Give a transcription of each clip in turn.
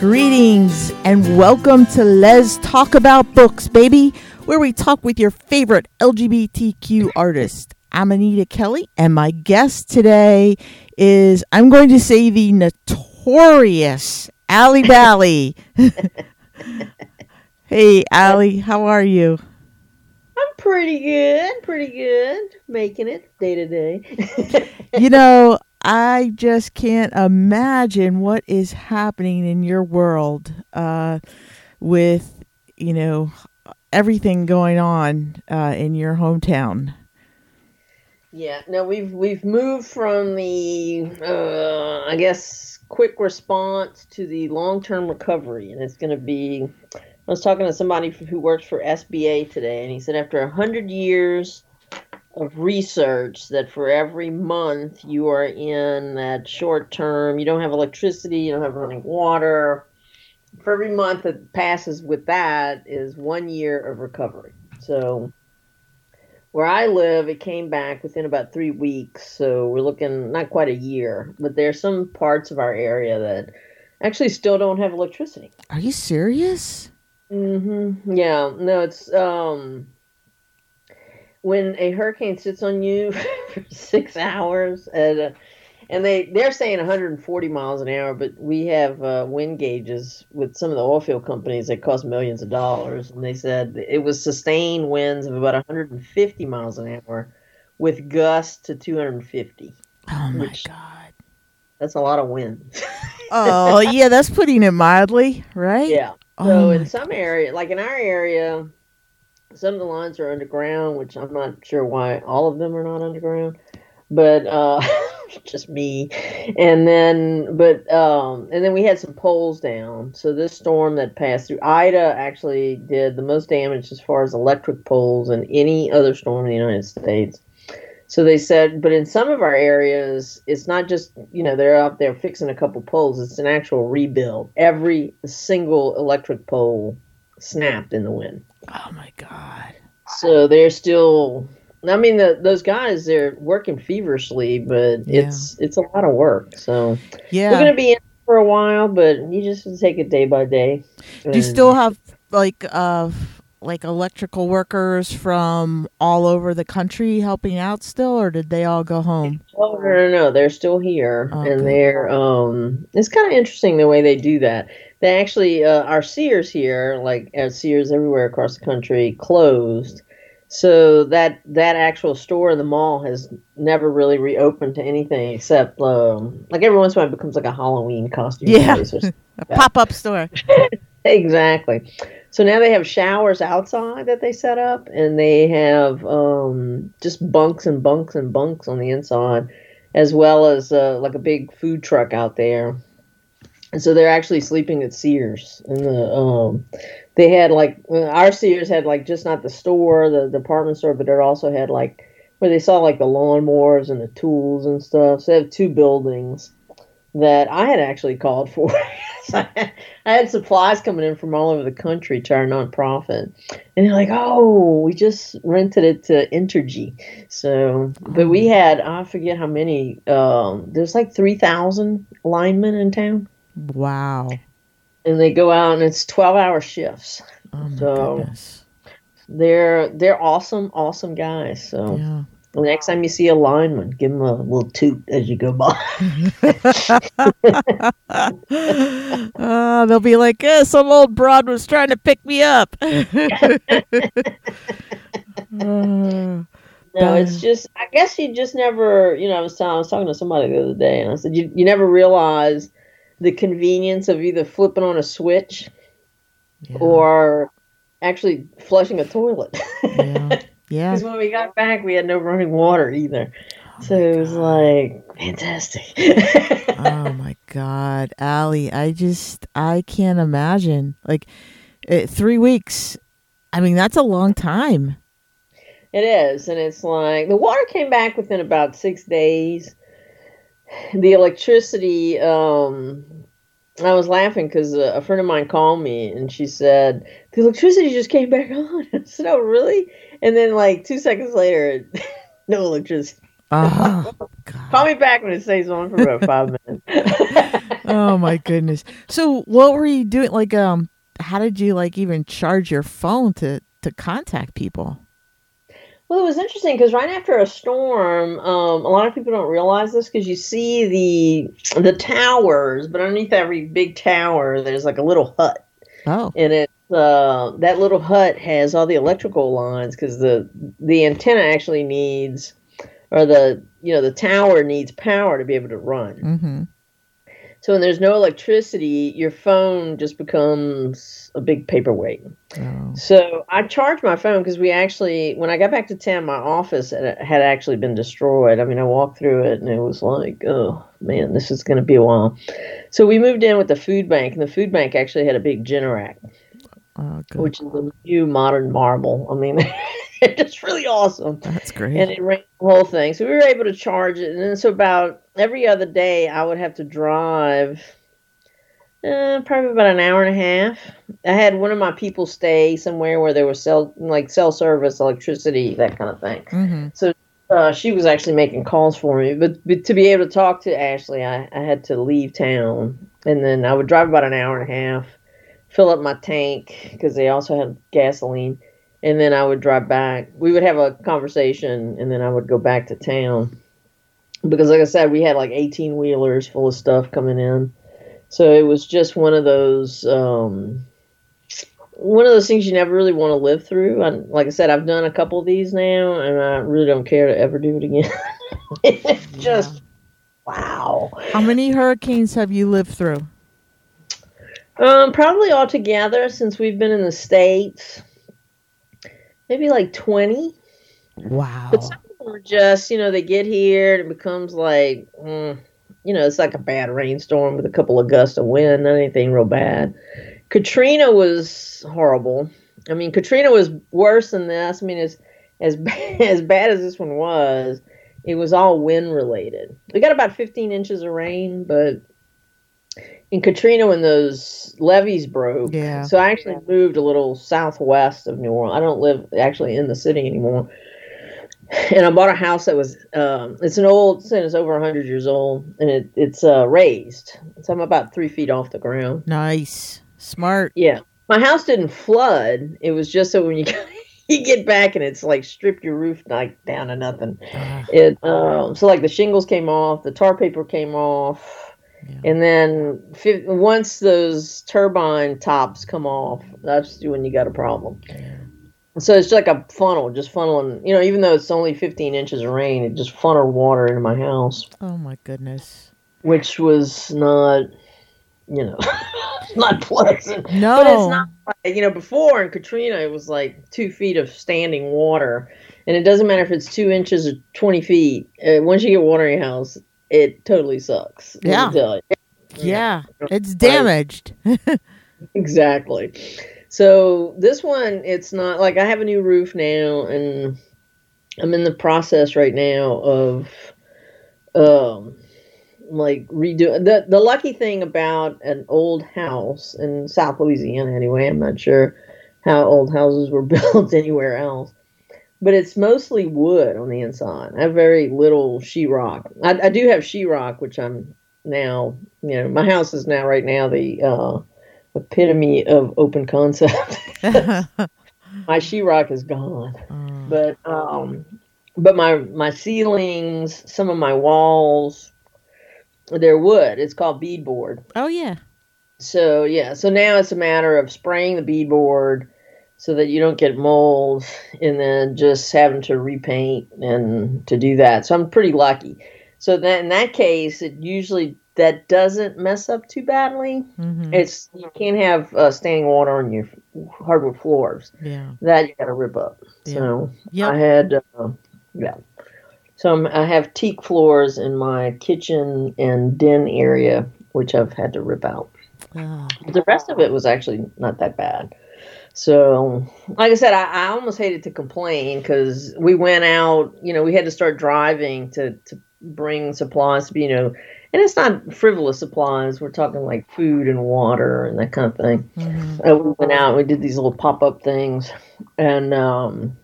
Greetings and welcome to Les Talk About Books, baby, where we talk with your favorite LGBTQ artist. I'm Anita Kelly, and my guest today is, I'm going to say, the notorious Ali Vali. hey, Ali, how are you? I'm pretty good, pretty good. Making it day to day. you know, I just can't imagine what is happening in your world uh, with, you know, everything going on uh, in your hometown. Yeah, no, we've we've moved from the, uh, I guess, quick response to the long term recovery, and it's going to be. I was talking to somebody who works for SBA today, and he said after hundred years of research that for every month you are in that short term, you don't have electricity, you don't have running water. For every month that passes with that is one year of recovery. So where I live, it came back within about three weeks. So we're looking not quite a year, but there's some parts of our area that actually still don't have electricity. Are you serious? Mm-hmm. Yeah. No, it's um when a hurricane sits on you for six hours and uh, and they they're saying 140 miles an hour, but we have uh, wind gauges with some of the oil field companies that cost millions of dollars, and they said it was sustained winds of about 150 miles an hour, with gusts to 250. Oh my god, that's a lot of wind. oh yeah, that's putting it mildly, right? Yeah. So oh in some area, like in our area, some of the lines are underground, which I'm not sure why all of them are not underground, but uh, just me. And then, but um, and then we had some poles down. So this storm that passed through Ida actually did the most damage as far as electric poles than any other storm in the United States. So they said, but in some of our areas, it's not just you know they're out there fixing a couple poles. It's an actual rebuild. Every single electric pole snapped in the wind. Oh my god! So they're still. I mean, the, those guys they're working feverishly, but yeah. it's it's a lot of work. So yeah, we're gonna be in for a while, but you just take it day by day. Do you still have like uh like electrical workers from all over the country helping out still, or did they all go home? Oh no, no, no, they're still here, okay. and they're um. It's kind of interesting the way they do that they actually uh, our Sears here, like as Sears everywhere across the country, closed. So that that actual store in the mall has never really reopened to anything except um, like every once in a while it becomes like a Halloween costume. Yeah, a pop up store. exactly. So now they have showers outside that they set up, and they have um, just bunks and bunks and bunks on the inside, as well as uh, like a big food truck out there and so they're actually sleeping at Sears. And the um, they had like our Sears had like just not the store, the department store, but it also had like where they saw like the lawnmowers and the tools and stuff. So they have two buildings that I had actually called for. so I, had, supplies coming in from all over the country to our nonprofit, and they're like, "Oh, we just rented it to Entergy." So, but we oh. had I forget how many. Um, there's like three thousand linemen in town. Wow. And they go out and it's 12 hour shifts. Oh so goodness. they're they're awesome, awesome guys. So yeah. The next time you see a lineman, give him a little toot as you go by. uh, they'll be like, eh, some old broad was trying to pick me up. Uh, no, it's just I guess you just never you know, I was, I was talking to somebody the other day and I said you, you never realize the convenience of either flipping on a switch yeah. or actually flushing a toilet. yeah. Yeah. Because when we got back, we had no running water either. Oh so it was like fantastic. oh my God. Ali, I just, I can't imagine. Like, it, three weeks. I mean, that's a long time. It is. And it's like the water came back within about six days the electricity um I was laughing because a, a, friend of mine called me and she said the electricity just came back on. I said, "Oh, really?" And then, like two seconds later, no electricity. Oh, Call me back when it stays on for about five minutes. oh my goodness. So what were you doing? Like, um, how did you like even charge your phone to to contact people? Well, it was interesting because right after a storm, um, a lot of people don't realize this because you see the the towers, but underneath every big tower, there's like a little hut, Oh, and it uh, that little hut has all the electrical lines because the the antenna actually needs, or the you know the tower needs power to be able to run. mm-hmm. So when there's no electricity, your phone just becomes a big paperweight. Oh. So I charged my phone because we actually, when I got back to town, my office had had actually been destroyed. I mean, I walked through it and it was like, oh man, this is going to be a while. So we moved in with the food bank, and the food bank actually had a big Generac, Oh, which is a new modern marble. I mean, it's really awesome. That's great. And it ran the whole thing. So we were able to charge it. And then so about every other day, I would have to drive uh, probably about an hour and a half. I had one of my people stay somewhere where there was cell, like cell service, electricity, that kind of thing. mm-hmm. Uh, she was actually making calls for me. But, but to be able to talk to Ashley, I, I had to leave town. And then I would drive about an hour and a half, fill up my tank because they also had gasoline and then I would drive back. We would have a conversation, and then I would go back to town because, like I said, we had like eighteen wheelers full of stuff coming in. So it was just one of those, um, one of those things you never really want to live through. I, like I said, I've done a couple of these now, and I really don't care to ever do it again. it's just wow. How many hurricanes have you lived through? Um, probably altogether since we've been in the states, maybe like twenty. Wow. But some of them are just, you know, they get here and it becomes like, mm, you know, it's like a bad rainstorm with a couple of gusts of wind, not anything real bad. Katrina was horrible. I mean, Katrina was worse than this. I mean, as as bad, as bad as this one was, it was all wind related. We got about 15 inches of rain, but in Katrina, when those levees broke, Yeah. so I actually moved a little southwest of New Orleans. I don't live actually in the city anymore. And I bought a house that was, um, it's an old, it's over 100 years old, and it, it's uh, raised. So I'm about three feet off the ground. Nice. Smart. Yeah. My house didn't flood. It was just so when you you get back and it's like stripped your roof like down to nothing. Ah, It um, so like the shingles came off, the tar paper came off, Yeah. and then fi- once those turbine tops come off, that's when you got a problem. So it's like a funnel, just funneling. You know, even though it's only 15 inches of rain, it just funneled water into my house, oh my goodness. which was not, you know, not pleasant. No. But it's not like, you know, before in Katrina, it was like two feet of standing water. And it doesn't matter if it's two inches or 20 feet. Uh, once you get water in your house, it totally sucks. me Yeah. Yeah. It's damaged. Exactly. So this one, it's not like I have a new roof now, and I'm in the process right now of, um, like redo the the lucky thing about an old house in South Louisiana anyway. I'm not sure how old houses were built anywhere else, but it's mostly wood on the inside. I have very little sheetrock. I, I do have sheetrock, which I'm now. You know, my house is now right now the uh, epitome of open concept. my sheetrock is gone, Oh, but um, but my my ceilings, some of my walls, they're wood. It's called beadboard. oh yeah. So yeah, so now it's a matter of spraying the beadboard so that you don't get mold, and then just having to repaint and to do that. So I'm pretty lucky. So then in that case, it usually that doesn't mess up too badly. hmm It's you can't have uh, standing water on your hardwood floors. Yeah. That you got to rip up. So Yep. I had, uh, yeah. So I'm, I have teak floors in my kitchen and den area, which I've had to rip out. Oh, the rest of it was actually not that bad. So, like I said, I, I almost hated to complain because we went out. You know, we had to start driving to to bring supplies. You know, and it's not frivolous supplies. We're talking like food and water and that kind of thing. mhm. Uh, we went out and we did these little pop up things. And um,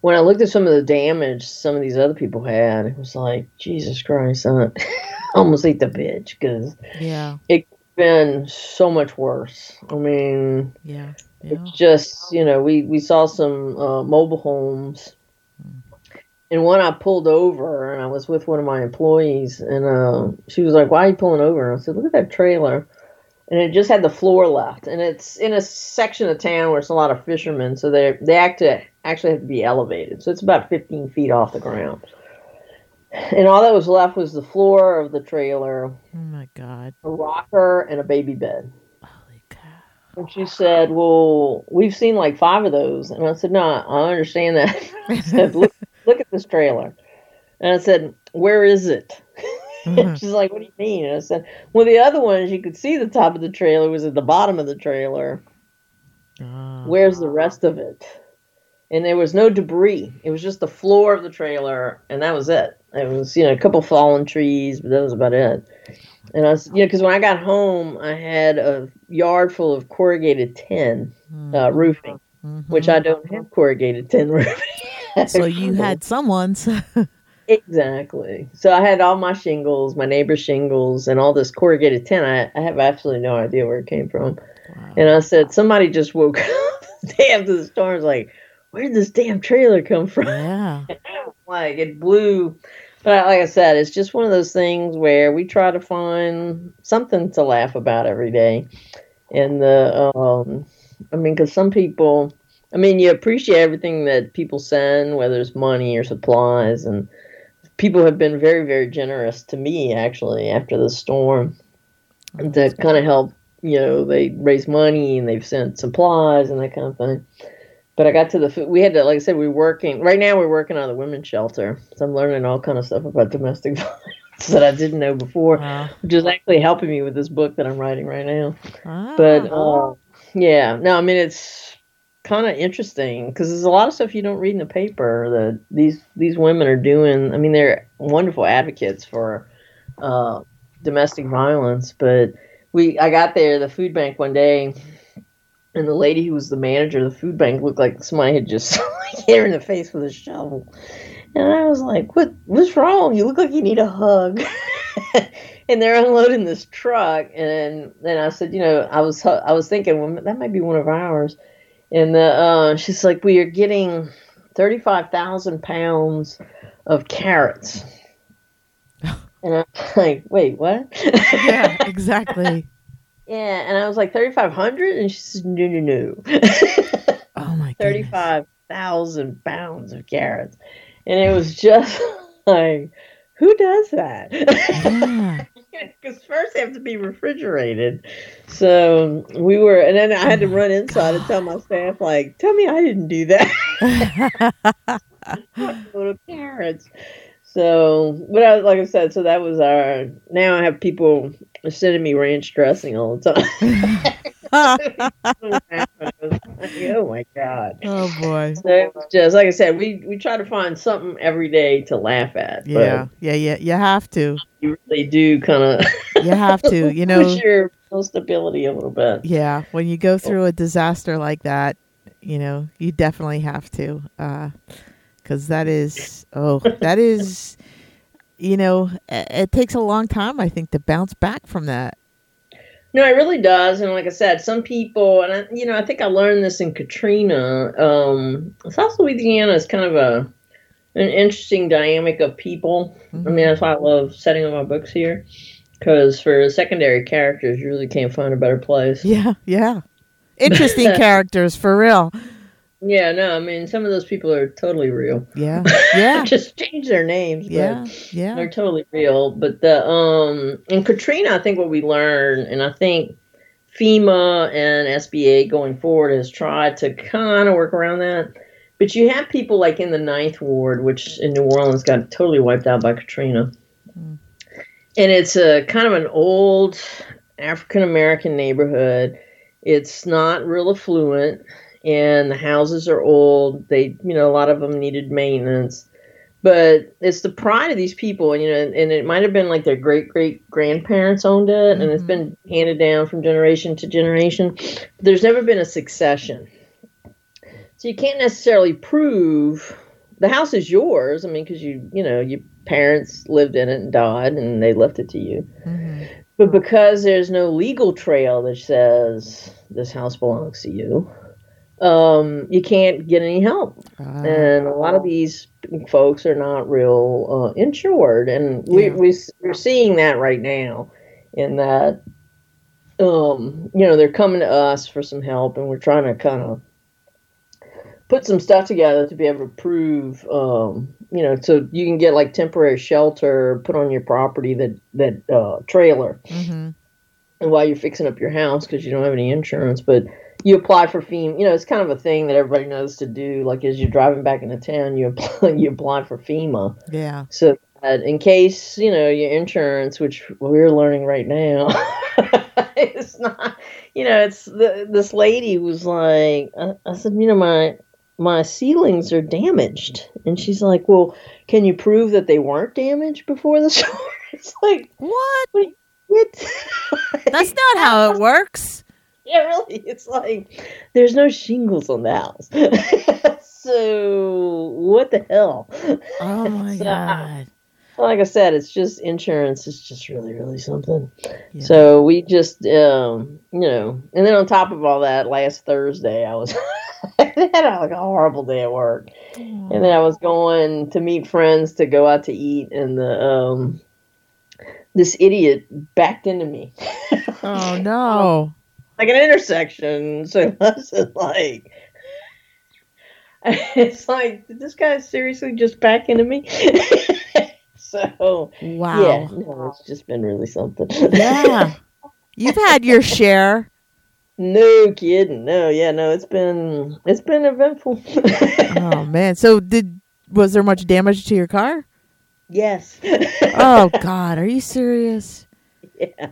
when I looked at some of the damage some of these other people had, it was like, Jesus Christ. I almost ate the bitch because Yeah. it's been so much worse. I mean, Yeah. Yeah. it's just you know we we saw some uh, mobile homes and one i pulled over and i was with one of my employees and uh, she was like why are you pulling over and i said look at that trailer and it just had the floor left and it's in a section of town where it's a lot of fishermen so they they act to, actually have to be elevated so it's about 15 feet off the ground and all that was left was the floor of the trailer Oh my God. a rocker and a baby bed Holy cow. and she said, "Well, we've seen like five of those." And I said, "No, I understand that." I said, "Look, look at this trailer." And I said, "Where is it?" Mhm. She's like, "What do you mean?" And I said, "Well, the other ones you could see the top of the trailer was at the bottom of the trailer. Ah. Where's the rest of it?" And there was no debris. It was just the floor of the trailer, and that was it. It was, you know, a couple fallen trees, but that was about it. And I was, you know, because when I got home, I had a yard full of corrugated tin uh, roofing, Mhm. which I don't have corrugated tin roofing. So you had someone's. exactly. So I had all my shingles, my neighbor's shingles, and all this corrugated tin. I, I have absolutely no idea where it came from. Wow. And I said, somebody just woke up the day after the storm. Was like, where did this damn trailer come from? Yeah. like it blew. But like I said, it's just one of those things where we try to find something to laugh about every day. And the, um, I mean, because some people, I mean, you appreciate everything that people send, whether it's money or supplies, and people have been very, very generous to me actually after the storm to kind of help. You know, they raise money and they've sent supplies and that kind of thing. But I got to the food. We had to, like I said, we're working right now. We're working on the women's shelter, so I'm learning all kind of stuff about domestic violence that I didn't know before, Wow. which is actually helping me with this book that I'm writing right now. But uh, yeah, no, I mean it's kind of interesting because there's a lot of stuff you don't read in the paper that these these women are doing. I mean, they're wonderful advocates for uh, domestic violence, but we I got there the food bank one day. And the lady who was the manager of the food bank looked like somebody had just hit her in the face with a shovel. And I was like, "What? What's wrong? You look like you need a hug." and they're unloading this truck, and then I said, "You know, I was I was thinking, well, that might be one of ours." And the, uh, she's like, "We are getting thirty-five thousand pounds of carrots." And I'm like, "Wait, what?" yeah, exactly. Yeah, and I was like, 3,500? And she said, no, no, no. Oh my goodness. 35,000 pounds of carrots. And it was just like, who does that? Yeah. Because first they have to be refrigerated. So we were, and then I had to Oh run inside and tell my staff, like, tell me I didn't do that. Of carrots. So, but I, like I said, so that was our. Now I have people sending me ranch dressing all the time. oh my god! oh boy. So just like I said, we we try to find something every day to laugh at. Yeah, yeah, yeah. You have to. you really do kind of You have to. You know. push your stability a little bit. Yeah, when you go through a disaster like that, you know, you definitely have to, uh, because that is, oh, that is, you know, it, takes a long time, I think, to bounce back from that. No, it really does. And like I said, some people, and I, you know, I think I learned this in Katrina. Um, South Louisiana is kind of a an interesting dynamic of people. I mean, that's why I love setting up my books here, because for secondary characters, you really can't find a better place. Yeah, yeah. Interesting characters for real. Yeah, no, I mean, some of those people are totally real. Yeah, yeah, Just change their names. but- yeah, yeah. They're totally real. But the um in Katrina, I think what we learned, and I think FEMA and SBA going forward has tried to kind of work around that. But you have people like in the Ninth Ward, which in New Orleans got totally wiped out by Katrina, Mm. and it's a kind of an old African American neighborhood. It's not real affluent, and the houses are old. They, you know, a lot of them needed maintenance. But it's the pride of these people and you know and it might have been like their great great grandparents owned it and it's been handed down from generation to generation. But there's never been a succession. So you can't necessarily prove the house is yours i mean because you you know your parents lived in it and died, and they left it to you. hmm But because there's no legal trail that says this house belongs to you, um, you can't get any help. Uh, And a lot of these folks are not real uh, insured, and we, Yeah. we we're seeing that right now. In that, um, you know, they're coming to us for some help, and we're trying to kind of put some stuff together to be able to prove, um, you know, so you can get like temporary shelter put on your property that that uh, trailer hmm and while you're fixing up your house because you don't have any insurance, but you apply for FEMA. You know, it's kind of a thing that everybody knows to do. Like as you're driving back into town, you apply you apply for FEMA. Yeah. So that in case you know your insurance, which we're learning right now, it's not. You know, it's the, this lady was like, I, I said, you know, my my ceilings are damaged, and she's like, well, can you prove that they weren't damaged before the storm? It's like What? what? That's not how it works. Yeah, really. It's like there's no shingles on the house. so what the hell? Oh my So, god. Like I said, it's just insurance. It's just really, really something. Yeah. So we just, um, you know, and then on top of all that, last Thursday I was I had a, like a horrible day at work, and then I was going to meet friends to go out to eat, and the um, this idiot backed into me. Oh no. Like an intersection. So it wasn't like it's like did this guy seriously just back into me? so yeah, Wow. no, it's just been really something. Yeah. You've had your share. no kidding. No, yeah, no, it's been it's been eventful. Oh man. So did was there much damage to your car? yes. Oh god, are you serious? yeah.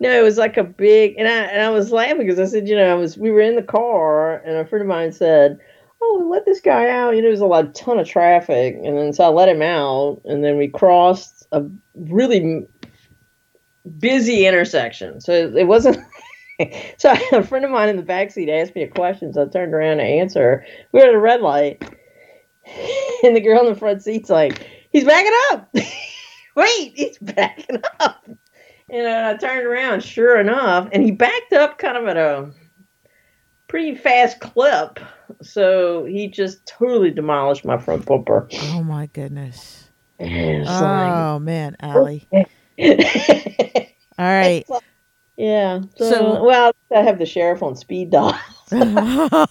No, it was like a big, and I and I was laughing because I said, you know, I was we were in the car, and a friend of mine said, "Oh, let this guy out." You know, there was a lot, ton of traffic, and then so I let him out, and then we crossed a really busy intersection. So it wasn't. so a friend of mine in the back seat asked me a question, so I turned around to answer. We were at a red light, and the girl in the front seat's like, "He's backing up." Wait, he's backing up. And I turned around, sure enough, and he backed up kind of at a pretty fast clip. So he just totally demolished my front bumper. Oh my goodness. Oh man, Ali. like- All right. yeah. So, So- well, I have the sheriff on speed dial. Get the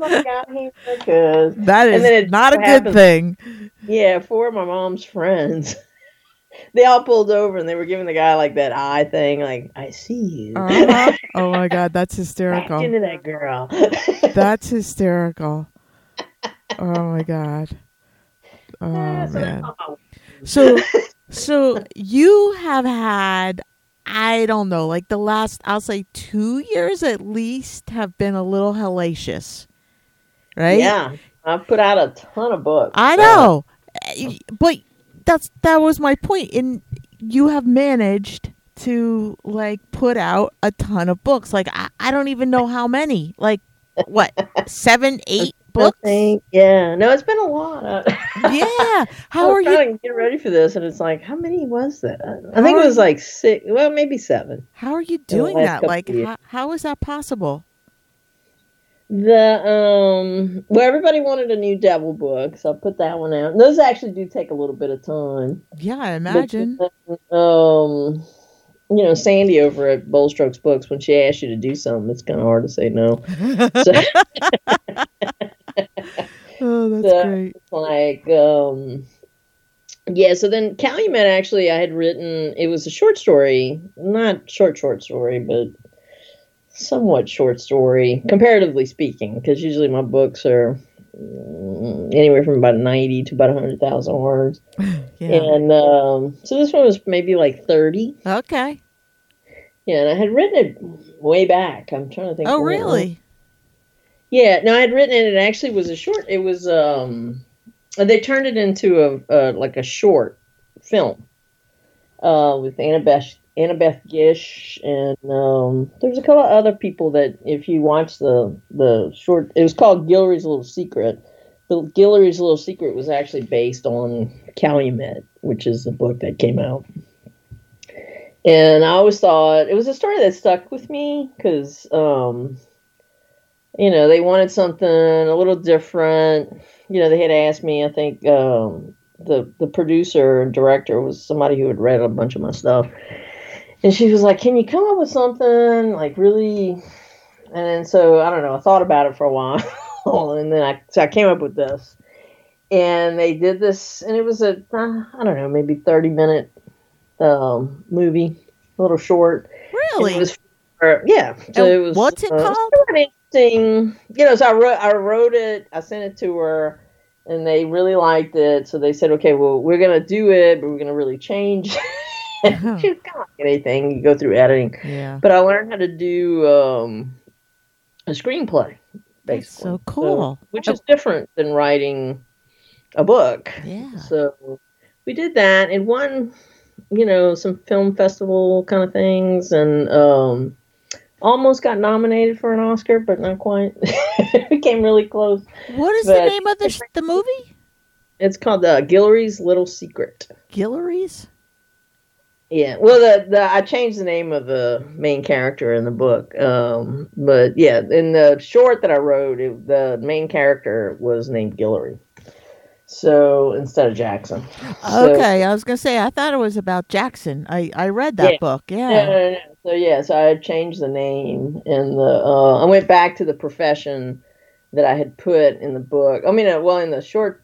fuck out here, 'cause- that is not a good thing. yeah, four of my mom's friends. They all pulled over and they were giving the guy like that eye thing, like "I see you." Uh-huh. Oh my god, that's Back hysterical. into that girl. That's hysterical. Oh my god. Oh So- man. So so you have had I don't know, like the last I'll say 2 years at least have been a little hellacious. Right? Yeah, I've put out a ton of books. I so- know. Eh, But that's that was my point. And you have managed to like put out a ton of books. Like I, I don't even know how many. Like what? Seven, eight books? Nothing. Yeah, no, it's been a lot. Yeah. How are you trying to get ready for this, and it's like, how many was that? I think it was you- like six. Well, maybe seven. how are you doing that? Like how, how is that possible? The um, well, everybody wanted a new devil book, so I put that one out. And those actually do take a little bit of time. Yeah, I But, imagine. um, you know, Sandy over at Bold Strokes Books, when she asks you to do something, it's kind of hard to say no. So oh, that's the- great. like um yeah so then calumet actually i had written it was a short story not short short story but somewhat short story comparatively speaking because usually my books are mm, anywhere from about 90 to about 100000 words Yeah. and um so this one was maybe like 30 Okay. yeah and i had written it way back i'm trying to think Oh, really? Yeah, no, I had written it. It actually was a short. It was um, they turned it into a, a like a short film, uh, with Annabeth Annabeth Gish and um, there's a couple of other people that if you watch the the short, it was called Guillory's Little Secret. the Guillory's Little Secret was actually based on Calumet, which is the book that came out. And I always thought it was a story that stuck with me because, um, you know, they wanted something a little different. You know, they had asked me, I think um, the, the producer and director was somebody who had read a bunch of my stuff. And she was like, Can you come up with something like really? And so I don't know, I thought about it for a while. and then I, so I came up with this. And they did this, and it was a, uh, I don't know, maybe 30 minute um, movie, a little short. Really? It was for, yeah. So And it was. what's it uh, called? interesting. You know, so I wrote, I wrote it, I sent it to her, and they really liked it. So they said, okay, well, we're going to do it, but we're going to really change. she was kind of like anything. You go through editing. Yeah. But I learned how to do um, a screenplay, basically. That's so cool. which is different than writing a book. Yeah. So we did that and won, you know, some film festival kind of things and um, almost got nominated for an Oscar, but not quite. we came really close. What is the name of the sh- the movie? It's called uh, Guillory's Little Secret. Guillory's. Yeah, well, the, the I changed the name of the main character in the book, um, but yeah, in the short that I wrote, it, the main character was named Guillory, so instead of Jackson. So- Okay, I was gonna say I thought it was about Jackson. I I read that Yeah. book. Yeah. no, no. So yeah, so I changed the name and the uh, I went back to the profession that I had put in the book. I mean, uh, well, in the short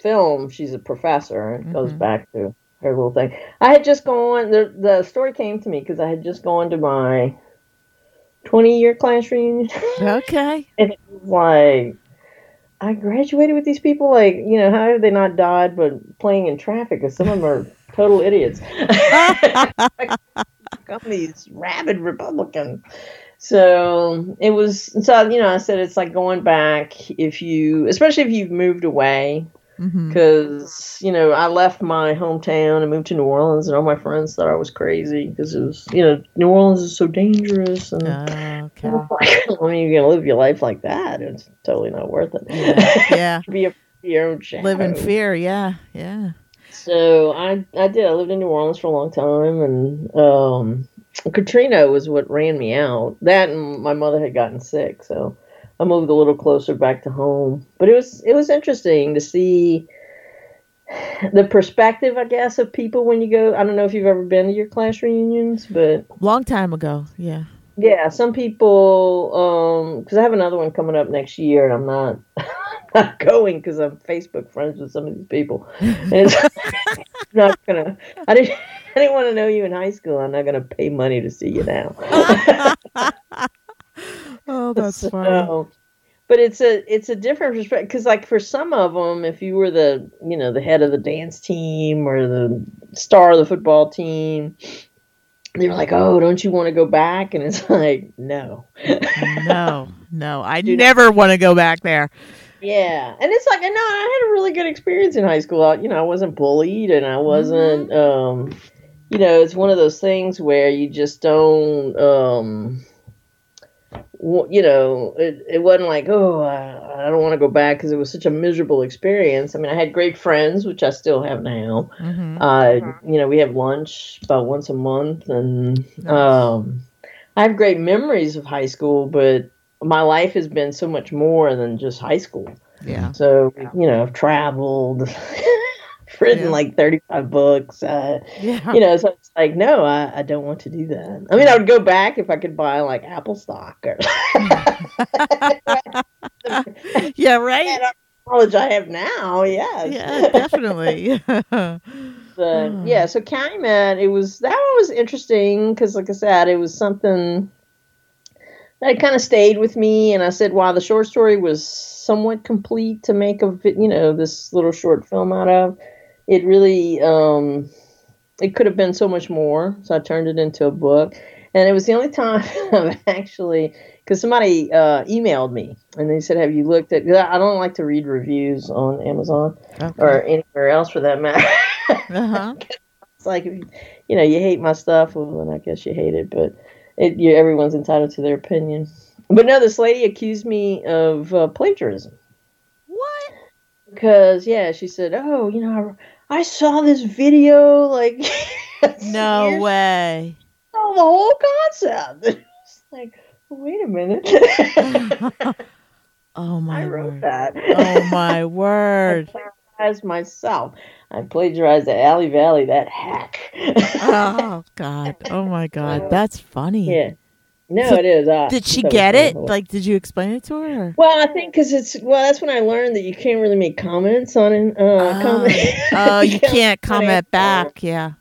film, she's a professor. and It goes Mhm. back to her little thing. I had just gone. The the story came to me because I had just gone to my twenty year class reunion, Okay. and it was like. I graduated with these people, like, you know, how have they not died but playing in traffic? Because some of them are total idiots. become these rabid Republicans. So it was so you know I said it's like going back if you especially if you've moved away hmm because you know I left my hometown and moved to New Orleans and all my friends thought I was crazy because it was you know New Orleans is so dangerous and Okay. I mean you're gonna live your life like that it's totally not worth it Yeah. yeah. be a your own shadow. Live in fear. Yeah. Yeah. So I I did. I lived in New Orleans for a long time, and um, Katrina was what ran me out. That and my mother had gotten sick, so I moved a little closer back to home. But it was it was interesting to see the perspective, I guess, of people when you go. I don't know if you've ever been to your class reunions, but Long time ago. Yeah. yeah, some people. Um, because I have another one coming up next year, and I'm not. Not going because I'm Facebook friends with some of these people. And it's not gonna. I didn't. I didn't want to know you in high school. I'm not gonna pay money to see you now. Oh, that's So, funny. but it's a it's a different perspective because like for some of them, if you were the you know the head of the dance team or the star of the football team, they were like, "Oh, don't you want to go back?" And it's like, no. No. No. I Dude. never want to go back there. Yeah, and it's like no, I had a really good experience in high school. I, you know, I wasn't bullied, and I wasn't. Um, you know, it's one of those things where you just don't. Um, you know, it, it wasn't like oh, I, I don't want to go back because it was such a miserable experience. I mean, I had great friends, which I still have now. hmm Uh, you know, we have lunch about once a month, and um, I have great memories of high school, but my life has been so much more than just high school. Yeah. So, you know, I've traveled, written Yeah. like 35 books. Uh, Yeah. you know, so it's like, no, I, I don't want to do that. I mean, I would go back if I could buy like Apple stock or yeah. Right. knowledge I have now. Yes. Yeah. Definitely. But Hmm. yeah, so Calumet, it was that one was interesting because, like I said, it was something that kind of stayed with me. And I said, wow, the short story was somewhat complete to make a vi- you know this little short film out of. It really, um, it could have been so much more. So I turned it into a book, and it was the only time I've actually because somebody uh, emailed me and they said, "Have you looked at?" 'cause I don't like to read reviews on Amazon okay. or anywhere else for that matter. Uh-huh. it's like you, you know you hate my stuff well then i guess you hate it but it, you, everyone's entitled to their opinion but no this lady accused me of uh, plagiarism What? because yeah, she said, "Oh, you know, I, saw this video like No years way. ago, the whole concept." It's like, wait a minute, Oh my I wrote word. that. Oh my word. I plagiarized myself. I plagiarized the Ali Vali, that hack. Oh God. Oh my God. That's funny. yeah, no, So it is. Uh, Did she get it? Like, did you explain it to her? or- Well, I think because it's well, that's when I learned that you can't really make comments on it. Uh, Ah. comment. Oh, you can't comment back. Yeah.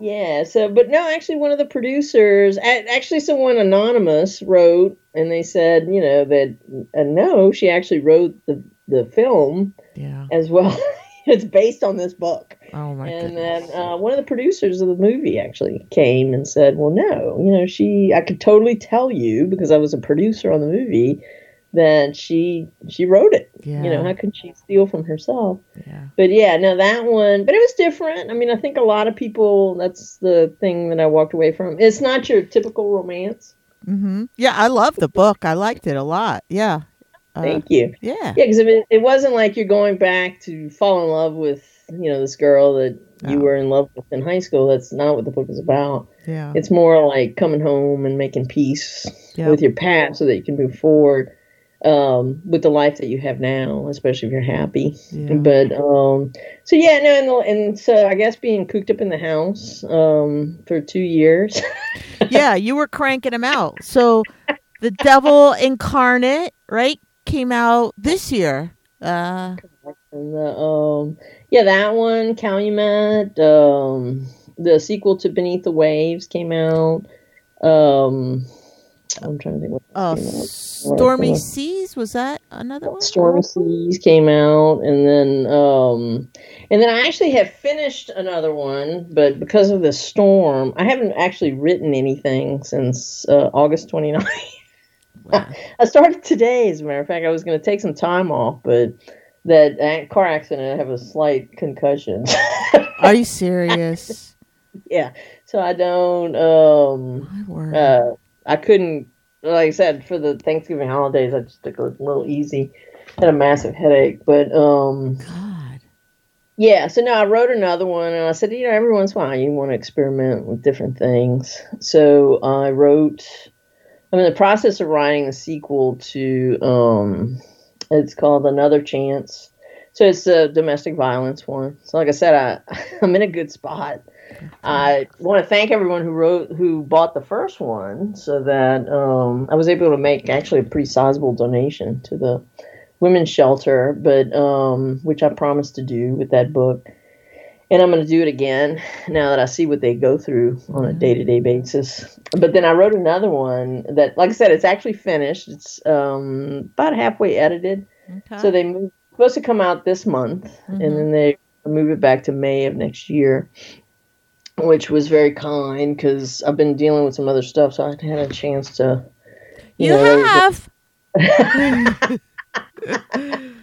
Yeah. So, but no, actually, one of the producers, actually, someone anonymous wrote, and they said, you know, that uh, no, she actually wrote the the film Yeah. as well. it's based on this book. Oh my and goodness. then uh, one of the producers of the movie actually came and said, "Well, no, you know, she. I could totally tell you because I was a producer on the movie that she she wrote it. Yeah. You know, how could she steal from herself? yeah. But yeah, no, that one. But it was different. I mean, I think a lot of people. That's the thing that I walked away from. It's not your typical romance. Mm-hmm. Yeah. I love the book. I liked it a lot. Yeah. Uh, Thank you. yeah. Yeah, because it, it wasn't like you're going back to fall in love with you know this girl that you were in love with in high school. That's not what the book is about. Yeah. It's more like coming home and making peace with your past so that you can move forward um, with the life that you have now, especially if you're happy. Yeah. But um, so yeah, no, and, the- and so I guess being cooped up in the house um, for two years. yeah, you were cranking them out. So the devil incarnate, right, came out this year. Uh And the um yeah, that one, Calumet, um the sequel to Beneath the Waves came out. Um I'm trying to think what out. Stormy Seas was that another one? Stormy Seas came out and then um and then I actually have finished another one, but because of the storm, I haven't actually written anything since uh, August 29th. Wow. I started today, as a matter of fact. I was going to take some time off, but that car accident, I have a slight concussion. Are you serious? yeah, so I don't. Um, My word. uh, I couldn't. Like I said, for the Thanksgiving holidays, I just took a little easy. Had a massive headache, but um, God. yeah. So now I wrote another one, and I said, you know, every once in a while you want to experiment with different things. So I wrote. I'm in the process of writing a sequel to. Um, it's called Another Chance. So it's a domestic violence one. So like I said, I I'm in a good spot. I want to thank everyone who wrote who bought the first one, so that um, I was able to make actually a pretty sizable donation to the women's shelter, but um, which I promised to do with that book. And I'm going to do it again now that I see what they go through on a day to day basis. But then I wrote another one that, like I said, it's actually finished. It's um, about halfway edited. Okay. So they move, supposed to come out this month, Mhm. and then they move it back to May of next year, which was very kind because I've been dealing with some other stuff, so I had a chance to. you know, have.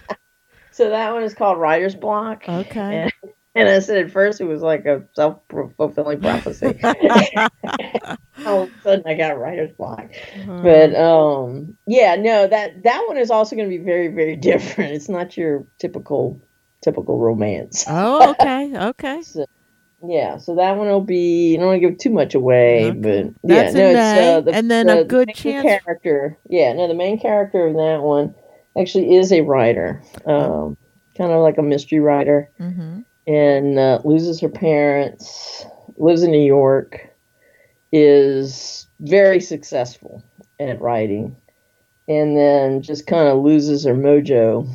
So that one is called Writer's Block. Okay. And I said at first it was like a self fulfilling prophecy. All of a sudden I got writer's block. But um yeah, no, that that one is also gonna be very, very different. It's not your typical typical romance. oh, okay. Okay. Yeah, so that one will be I don't want to give too much away, Okay. but That's yeah, no, it's uh, the, and then the a good main chance. character. Yeah, no, the main character of that one actually is a writer, um, kind of like a mystery writer, hmm and uh, loses her parents, lives in New York, is very successful at writing, and then just kind of loses her mojo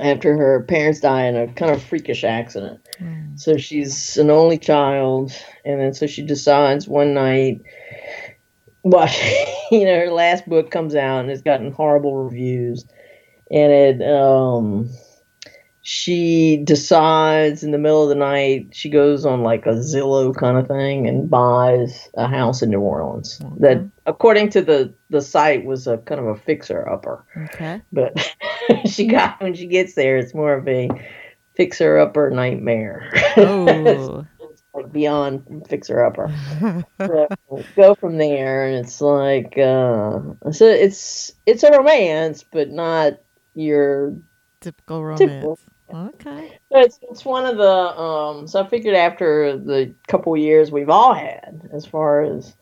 after her parents die in a kind of freakish accident. So she's an only child, and then so she decides one night. Well, you know, her last book comes out and it's gotten horrible reviews, and it um, she decides in the middle of the night she goes on like a Zillow kind of thing and buys a house in New Orleans that, according to the the site, was a kind of a fixer upper Okay. but she got when she gets there it's more of a fixer upper nightmare Oh. like beyond fixer upper so go from there and it's like uh so it's it's a romance but not your Typical romance. Typical. Okay. So It's it's one of the um. So I figured after the couple years we've all had, as far as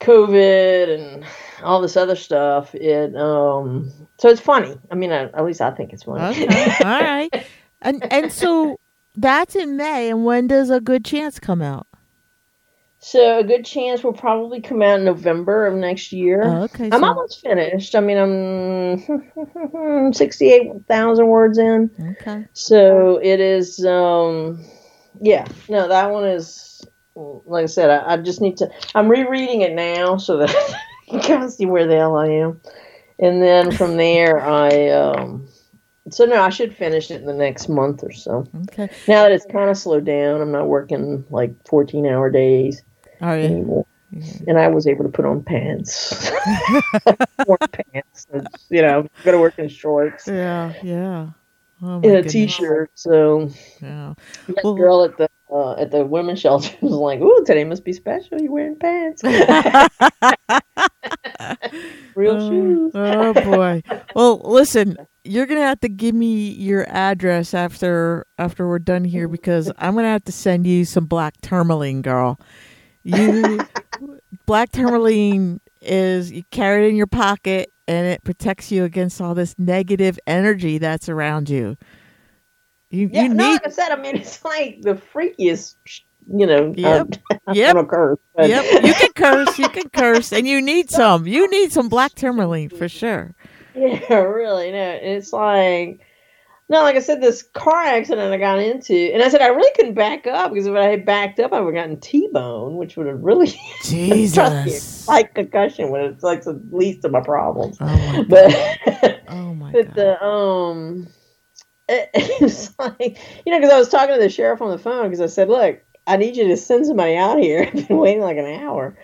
COVID and all this other stuff, it um. So it's funny. I mean, I, at least I think it's funny. Okay. All right. And and so that's in May. And when does a good chance come out? So a good chance will probably come out in November of next year. Oh, okay. I'm so- almost finished. I mean, I'm 68,000 words in. Okay. So it is, um, yeah, no, that one is, like I said, I, I just need to, I'm rereading it now so that I can kind of see where the hell I am. And then from there, I, um, so no, I should finish it in the next month or so. Okay. Now that it's kind of slowed down, I'm not working like 14 hour days All right. anymore. And I was able to put on pants, pants. You know, go to work in shorts Yeah. Yeah. Oh, and a t-shirt. So Yeah. that Well- girl at the uh, at the women's shelter was like, "Ooh, today must be special. You're wearing pants, real oh, shoes." oh boy. Well, listen, you're gonna have to give me your address after after we're done here because I'm gonna have to send you some black tourmaline, girl. You black tourmaline is you carry it in your pocket and it protects you against all this negative energy that's around you. You, Yeah, you no, need like I said, I mean, it's like the freakiest, you know. Yep. Uh, Yep. Curse, but- Yep, you can curse, you can curse, and you need some. You need some black tourmaline for sure. Yeah, really. No, it's like no, like I said, this car accident I got into, and I said I really couldn't back up because if I had backed up, I would have gotten T-bone, which would have really Jesus. like concussion, when it's like the least of my problems. Oh my But Oh my but god. the um, it, it like you know because I was talking to the sheriff on the phone because I said, look, I need you to send somebody out here. I've been waiting like an hour,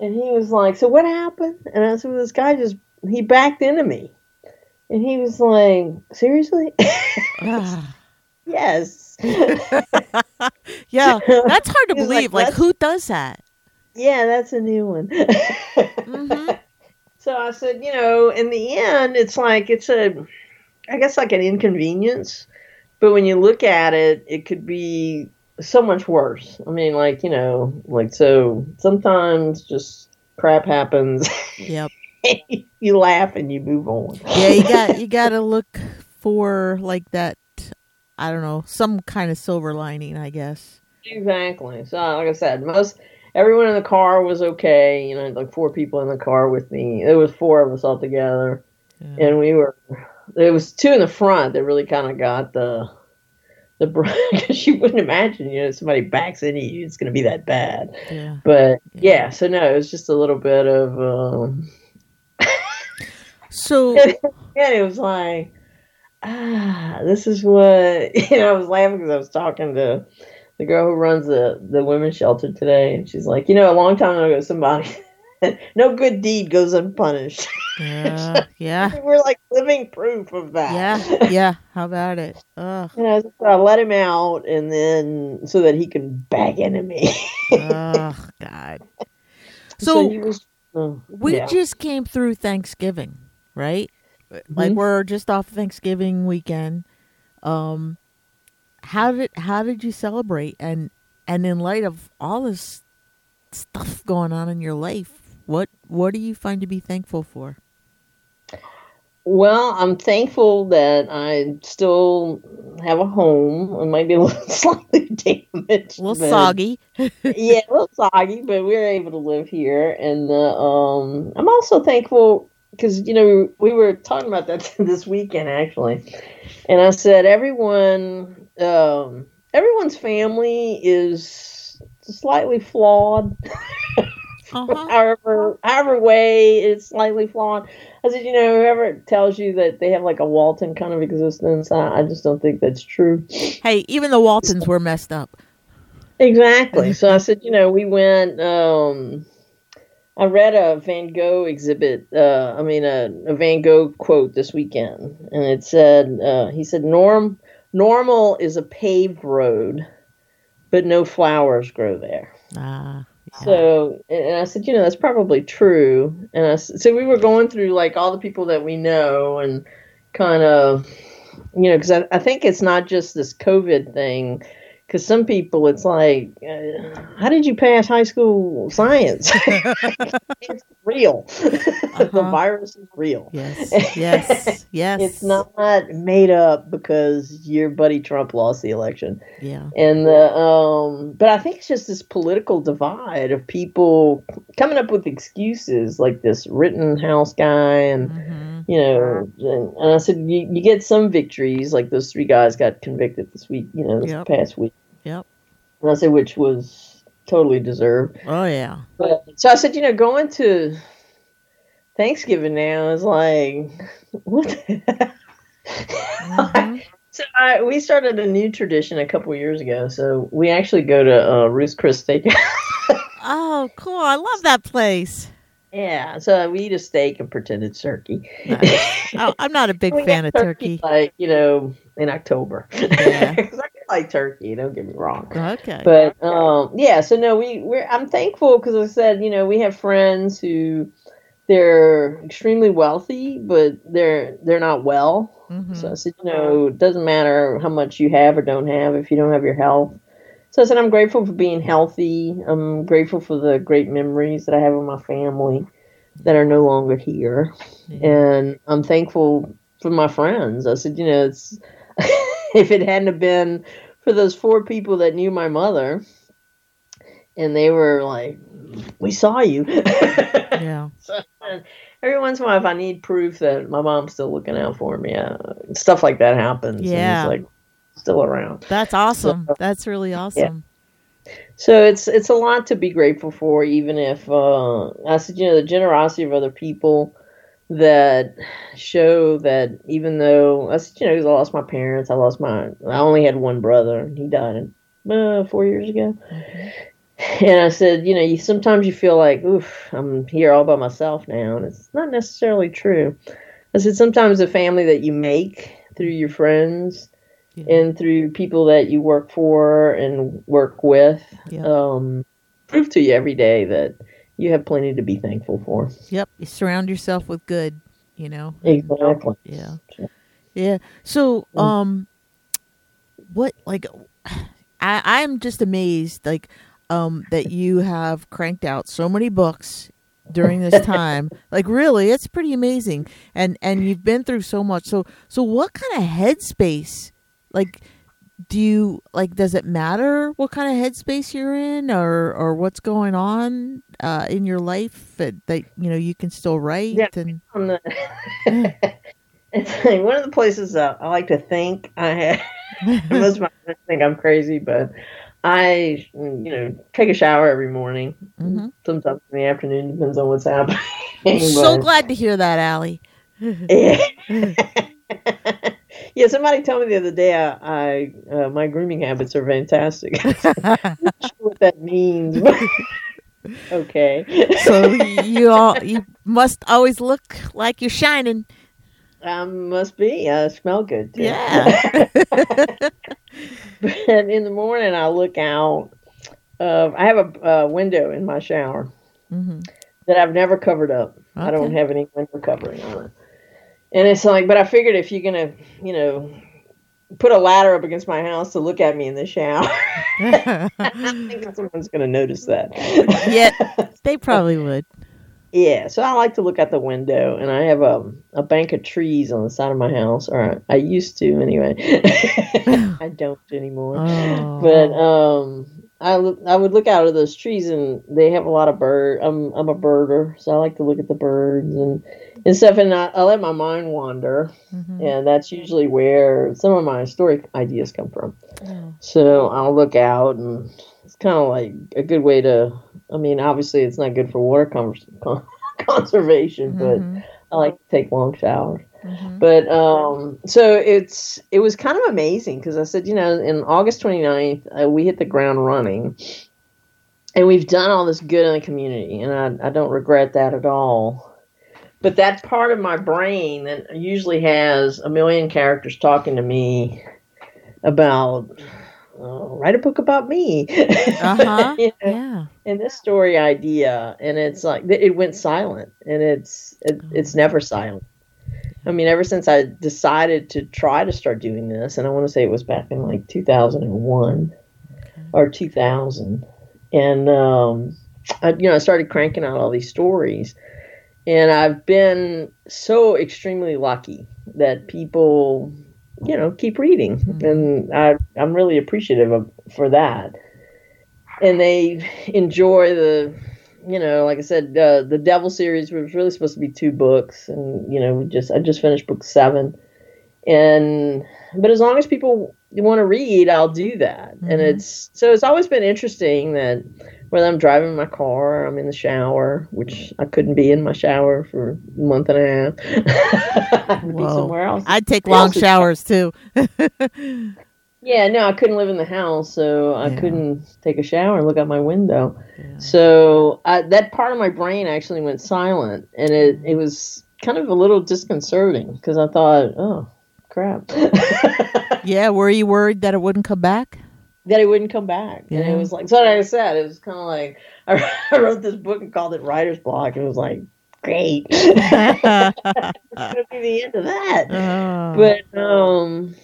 and he was like, so what happened? And I said, well, this guy just he backed into me. And he was like, seriously? Yes. yeah, that's hard to was like, believe. Like, who does that? yeah, that's a new one. Mhm. So I said, you know, in the end, it's like, it's a, I guess, like an inconvenience. But when you look at it, it could be so much worse. I mean, like, you know, like, so sometimes just crap happens. Yep. you laugh and you move on. Yeah, you got you got to look for like that. I don't know, some kind of silver lining, I guess. Exactly. So, like I said, most everyone in the car was okay. You know, like four people in the car with me. There was four of us all together, Yeah. and we were. There was two in the front that really kind of got the the because you wouldn't imagine, you know, somebody backs into you, it's going to be that bad. yeah. But Yeah. yeah, so no, it was just a little bit of. Um, So and it was like, ah, this is what you know. I was laughing because I was talking to the girl who runs the the women's shelter today, and she's like, you know, a long time ago, somebody, no good deed goes unpunished. yeah, yeah, We're like living proof of that. yeah, yeah. How about it? Ugh, know, so I let him out, and then so that he can back into me. oh God. So he was. oh, we yeah. just came through Thanksgiving, right? Like Mhm. we're just off Thanksgiving weekend. Um, how did how did you celebrate? And and in light of all this stuff going on in your life, what what do you find to be thankful for? Well, I'm thankful that I still have a home. It might be a little slightly damaged. A little but- soggy. yeah, a little soggy, but we're able to live here. And uh, um, I'm also thankful because, you know, we were talking about that this weekend, actually. And I said, everyone, um, everyone's family is slightly flawed. Uh-huh. however however way it's slightly flawed. I said, you know, whoever tells you that they have like a Walton kind of existence, I, I just don't think that's true. Hey, even the Waltons were messed up. Exactly. So I said, you know, we went. Um, I read a Van Gogh exhibit. Uh, I mean, a, a Van Gogh quote this weekend, and it said, uh, "He said, norm normal is a paved road, but no flowers grow there." Ah, yeah. So, and I said, you know, that's probably true. And I, so we were going through like all the people that we know and kind of you know, because I, I think it's not just this COVID thing. Because some people, it's like, uh, how did you pass high school science? it's real. the Uh-huh. virus is real. Yes. Yes. Yes. It's not made up because your buddy Trump lost the election. Yeah. And the um but I think it's just this political divide of people coming up with excuses like this Rittenhouse guy and hmm you know and, and I said you, you get some victories like those three guys got convicted this week, you know, this Yep. past week. Yep. And I said which was totally deserved. Oh yeah. But so I said, you know, going to Thanksgiving now is like what the Mhm. So I, we started a new tradition a couple years ago. So we actually go to uh, Ruth's Chris Steak. Oh, cool! I love that place. yeah, so we eat a steak and pretend it's turkey. Oh, I'm not a big fan of turkey. like you know, in October. Yeah. like turkey. Don't get me wrong. Okay. But um, yeah, so no, we we're I'm thankful because I said you know we have friends who they're extremely wealthy, but they're they're not well. Mhm. So I said, you know, it doesn't matter how much you have or don't have if you don't have your health. So I said, I'm grateful for being healthy. I'm grateful for the great memories that I have with my family that are no longer here. Yeah. And I'm thankful for my friends. I said, you know, it's if it hadn't have been for those four people that knew my mother and they were like, we saw you. yeah. So, every once in a while, if I need proof that my mom's still looking out for me, uh, stuff like that happens. and Yeah. it's like still around. That's awesome. That's really awesome. Yeah. So it's it's a lot to be grateful for, even if uh, I said, you know, the generosity of other people that show that even though I said, you know, I lost my parents, I lost my, I only had one brother, and he died uh, four years ago. And I said, you know, you sometimes you feel like, oof, I'm here all by myself now, and it's not necessarily true. I said sometimes the family that you make through your friends Yeah. and through people that you work for and work with, Yeah. um, prove to you every day that you have plenty to be thankful for. Yep. You surround yourself with good. You know. Exactly. Yeah. Yeah. So, Mm. um, what like, I I'm just amazed like, um, that you have cranked out so many books during this time. like, really, it's pretty amazing. And and you've been through so much. So so what kind of headspace, like. Do you like? Does it matter what kind of headspace you're in, or or what's going on uh, in your life that, that you know you can still write? Yeah. And the- it's like one of the places uh, I like to think I have. Most of my friends think I'm crazy, but I, you know, take a shower every morning. Mhm. Sometimes in the afternoon, depends on what's happening. so glad to hear that, Ali. Yeah. Yeah, somebody told me the other day I, I uh, my grooming habits are fantastic. Not sure what that means, but okay. so you all you must always look like you're shining. Um, must be. I smell good. Too. Yeah. but in the morning, I look out. Uh, I have a uh, window in my shower hmm that I've never covered up. I don't have any window covering on it. And it's like, but I figured if you're gonna, you know, put a ladder up against my house to look at me in the shower, I think someone's gonna notice that. yeah, they probably would. Yeah, so I like to look out the window, and I have a a bank of trees on the side of my house, or I used to anyway. I don't anymore. Oh. But um, I look, I would look out of those trees, and they have a lot of bird. I'm I'm a birder, so I like to look at the birds and and stuff, and I, I let my mind wander, Mhm. and that's usually where some of my story ideas come from. Oh. So I'll look out, and it's kind of like a good way to. I mean, obviously, it's not good for water con- con- conservation, but Mhm. I like to take long showers. Mhm. But um, so it's it was kind of amazing because I said, you know, in August 29th, uh, we hit the ground running, and we've done all this good in the community, and I, I don't regret that at all. But that part of my brain that usually has a million characters talking to me about uh, write a book about me. Uh-huh. You know? Yeah. and this story idea and it's like it went silent and it's it, it's never silent I mean, ever since I decided to try to start doing this, and I want to say it was back in like 2001 or 2000, and um, I, you know, I started cranking out all these stories, and I've been so extremely lucky that people, you know, keep reading, Mm-hmm. and I, I'm really appreciative of for that, and they enjoy the you know, like I said, uh, the Devil series was really supposed to be two books, and you know, just I just finished book seven, and but as long as people want to read, I'll do that, and Mhm. it's so it's always been interesting that whether I'm driving my car, I'm in the shower, which I couldn't be in my shower for a month and a half. I had to be somewhere else. I'd take long showers too. Yeah, no, I couldn't live in the house, so I Yeah. couldn't take a shower and look out my window. Yeah. So I, that part of my brain actually went silent, and it, mm-hmm. it was kind of a little disconcerting because I thought, oh, crap. Yeah, were you worried that it wouldn't come back? That it wouldn't come back. And it was like, so like I said, it was kind of like, I wrote this book and called it Writer's Block, and it was like, great. it's going to be the end of that. Oh. But um,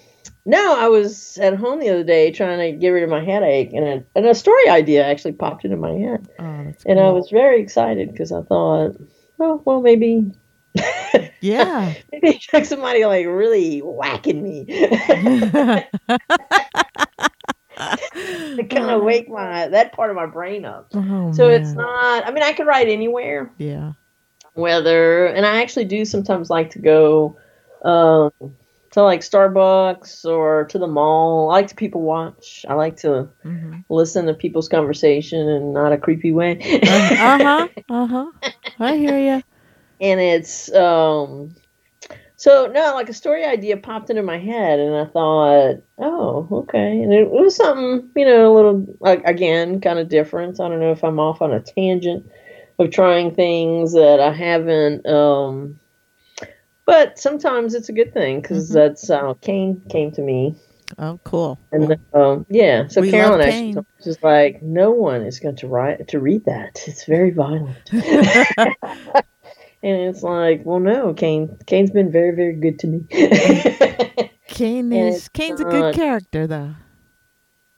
no, I was at home the other day trying to get rid of my headache, and a, and a story idea actually popped into my head, Oh, and I was very excited because I thought, oh well, maybe. yeah. maybe somebody like really whacking me to kind of wake my that part of my brain up. Oh, So it's not. I mean, I could write anywhere, Yeah. whether and I actually do sometimes like to go um, to like Starbucks or to the mall. I like to people watch. I like to hmm listen to people's conversation in not a creepy way. Uh huh. Uh huh. I hear you. and it's um so no like a story idea popped into my head and i thought oh okay and it, was something you know a little like again kind of different i don't know if i'm off on a tangent of trying things that i haven't um but sometimes it's a good thing because Mhm. that's how Cain came to me Oh, cool. and um, yeah, so We Carolyn actually told like, no one is going to write to read that. It's very violent. and it's like, well, no, Cain. Cain's been very, very good to me. Cain is Cain's a good character though.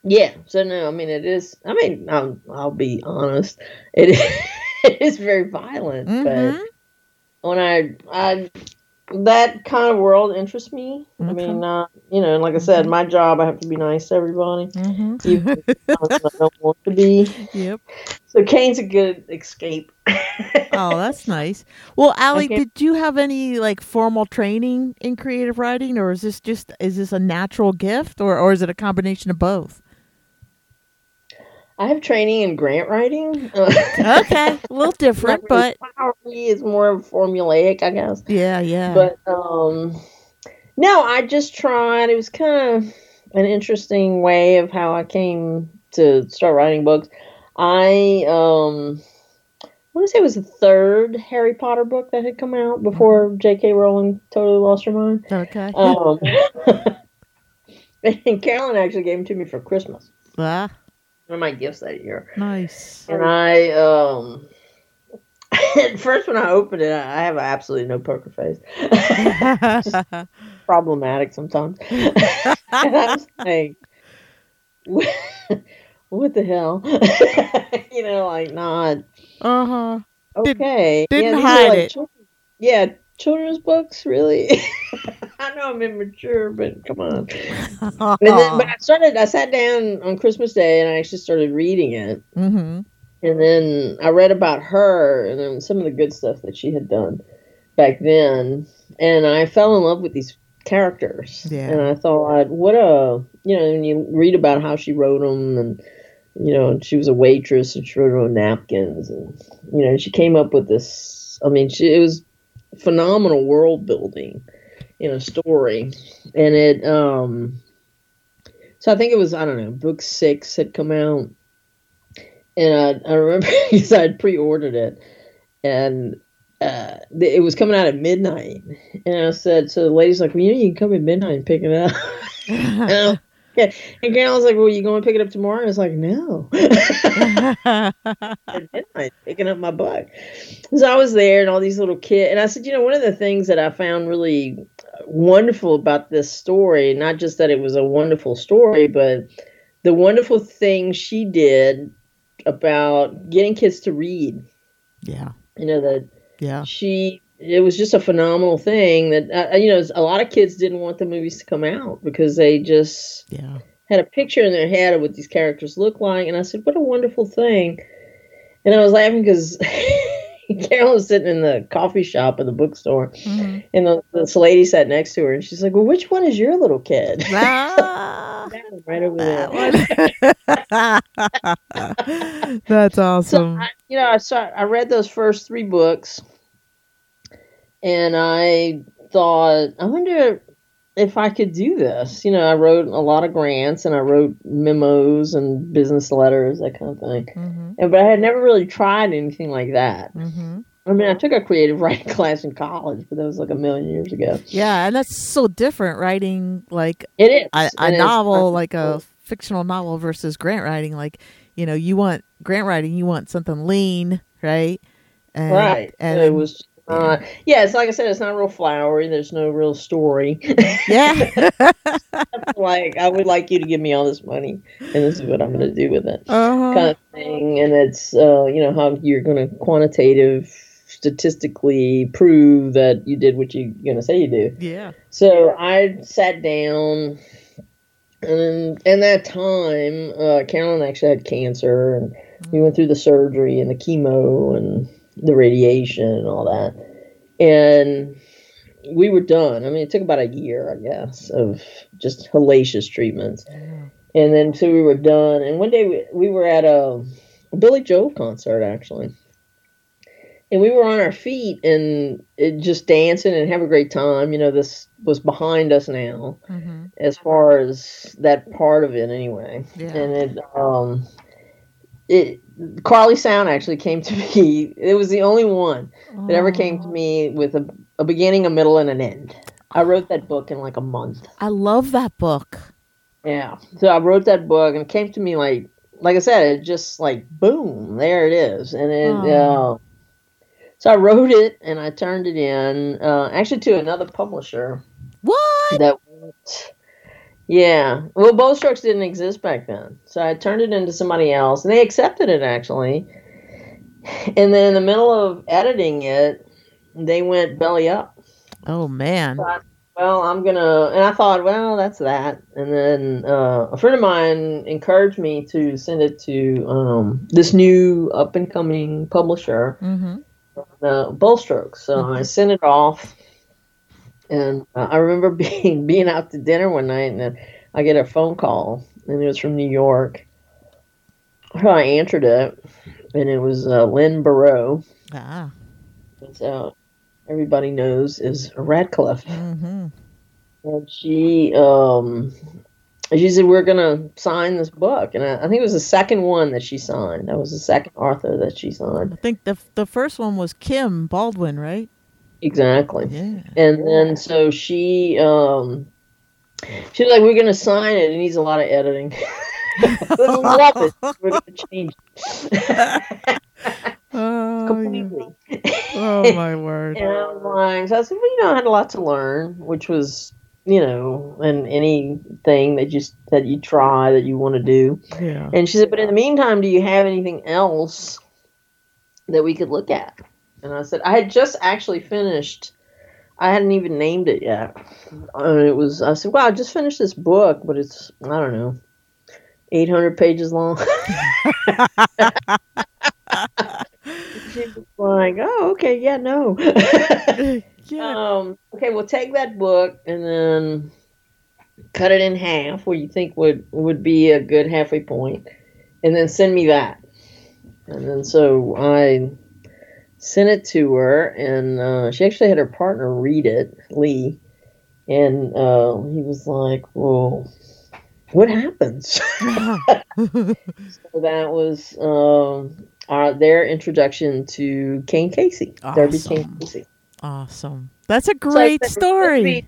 yeah. So no, I mean, it is. I mean, I'll, I'll be honest. It is, it is very violent, Mhm. but when I, I, that kind of world interests me. I mean, not you know, like I said, Mhm. my job, I have to be nice to everybody. hmm Even if I don't want to be. Yep. So Cain's a good escape. Oh, that's nice. Well, Ali, Okay. did you have any like formal training in creative writing, or is this just is this a natural gift, or or is it a combination of both? I have training in grant writing. Okay, a little different, but Powerfully is more formulaic, I guess. yeah, yeah. But um, no, I just tried. It was kind of an interesting way of how I came to start writing books. I um, I want to say it was the third Harry Potter book that had come out before J.K. Rowling totally lost her mind. okay. Um, and Carolyn actually gave them to me for Christmas. ah, One of my gifts that year. nice. And I, um, at first when I opened it, I have absolutely no poker face. Problematic sometimes. and I was like, what, what the hell? you know, like not uh huh. Did- okay. didn't these are hide like it. chil- yeah, children's books, really. I know I'm immature, but come on. And then, but I started. I sat down on Christmas Day and I actually started reading it. mm-hmm. And then I read about her and then some of the good stuff that she had done back then. And I fell in love with these characters. Yeah. And I thought, what a, you know, and you read about how she wrote them and, you know, she was a waitress and she wrote her own napkins. And, you know, she came up with this, I mean, she, it was phenomenal world building in a story. And it, um, so I think it was, I don't know, book six had come out and I, I remember because I had pre-ordered it, and uh, it was coming out at midnight. And I said, so the lady's like, well, you know, you can come at midnight and pick it up. And Yeah. And Carolyn was like, Well, you going to pick it up tomorrow? I was like, No. Midnight, picking up my book. So I was there and all these little kids. And I said, You know, one of the things that I found really wonderful about this story, not just that it was a wonderful story, but the wonderful thing she did about getting kids to read. yeah. You know, that Yeah. she it was just a phenomenal thing that uh, you know a lot of kids didn't want the movies to come out because they just Yeah. had a picture in their head of what these characters look like and i said what a wonderful thing and i was laughing because carol was sitting in the coffee shop at the bookstore Mhm. and the, this lady sat next to her and she's like well which one is your little kid Ah, right over there. That's So awesome. I, you know, I saw I read those first three books, and I thought, I wonder if I could do this. You know, I wrote a lot of grants and I wrote memos and business letters, that kind of thing. hmm And, but I had never really tried anything like that. hmm I mean, I took a creative writing class in college, but that was like a million years ago. Yeah, and that's so different writing like It is a, a It is. novel, like a fictional novel versus grant writing. Like, you know, you want grant writing, you want something lean, right? And, right. And it was. Uh, yeah, it's like I said, it's not real flowery. There's no real story. yeah. like I would like you to give me all this money, and this is what I'm going to do with it, uh-huh. kind of thing. And it's uh, you know how you're going to quantitative, statistically prove that you did what you're going to say you do. Yeah. So I sat down, and in that time, uh, Carolyn actually had cancer, and we went through the surgery and the chemo and the radiation and all that, and we were done. I mean, it took about a year, I guess, of just hellacious treatments, and then so we were done. And one day we, we were at a Billy Joel concert actually. And we were on our feet and it just dancing and have a great time. You know, this was behind us now hmm as far as that part of it anyway. Yeah. And it um it Carly's Sound actually came to me. It was the only one that ever came to me with a, a beginning, a middle, and an end. I wrote that book in like a month. I love that book. Yeah. So I wrote that book and it came to me like like I said, it just like boom, there it is. And it Oh. uh, so I wrote it and I turned it in uh, actually to another publisher What? that went- yeah. Well Bold Strokes didn't exist back then. So i turned it into somebody else and they accepted it actually. And then in the middle of editing it they went belly up. Oh man. well i'm gonna and i thought well that's that. And then uh, a friend of mine encouraged me to send it to um, this new up and coming publisher hmm uh. So I sent it off, and uh, I remember being being out to dinner one night, and I get a phone call, and it was from New York. So I answered it, and it was uh, Len Barot. Ah. So everybody knows is Radclyffe, hmm and she um. She said we're gonna sign this book, and I, I think it was the second one that she signed. That was the second author that she signed. I think the the first one was Kim Baldwin, right? Exactly. Yeah. and then so she um she's like we're gonna sign it it needs a lot of editing love it we're gonna change it Oh, completely oh my word. and I'm like so I said well you know I had a lot to learn which was you know and anything that you that you try that you want to do Yeah. and she said but in the meantime do you have anything else that we could look at and I said I had just actually finished I hadn't even named it yet. And it was I said, "Wow, I just finished this book, but it's I don't know, 800 pages long." she was like, "Oh, okay, yeah, no." yeah. um, okay, well, take that book and then cut it in half, where you think would would be a good halfway point, and then send me that. And then so I sent it to her, and uh, she actually had her partner read it, Lee, and uh, he was like, "Well, what happens?" so that was um, our, their introduction to Cain Casey, Derby Cain Awesome. Casey. awesome. That's a great said, story. "Let's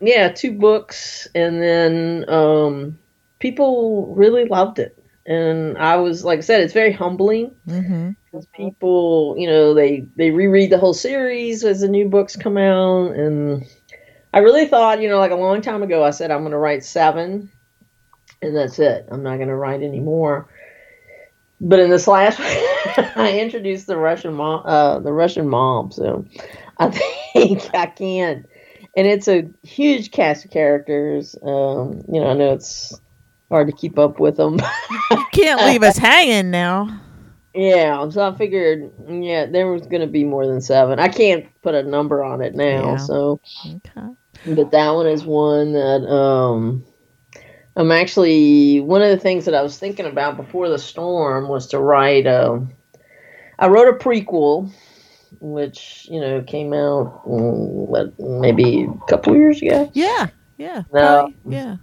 Yeah, two books, and then um, people really loved it. And I was, like I said, it's very humbling Mm-hmm. because people, you know, they they reread the whole series as the new books come out, and I really thought, you know, like a long time ago, I said I'm going to write seven, and that's it. I'm not going to write any more. But in this last, one I introduced the Russian mom, uh, the Russian mob, so I think I can. And it's a huge cast of characters. Um, you know, I know it's hard to keep up with them. You can't leave us hanging now. Yeah, so I figured, yeah, there was going to be more than seven. I can't put a number on it now, Yeah. so Okay. but that one is one that um, I'm actually one of the things that I was thinking about before the storm was to write. Um, I wrote a prequel, which you know came out mm, what, maybe a couple years ago. Yeah. Yeah. No. probably, yeah.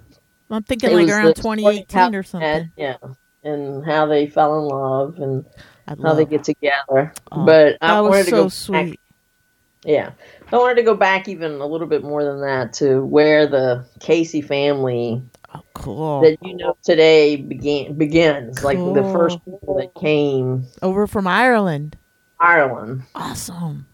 I'm thinking It like around 2018 or something. met, yeah, and how they fell in love and I how they love. get together. Oh, but I wanted was to so go back sweet. Yeah. I wanted to go back even a little bit more than that to where the Casey family Oh, cool. that you know today began begins. Like the first people that came Over from Ireland. Ireland. Awesome.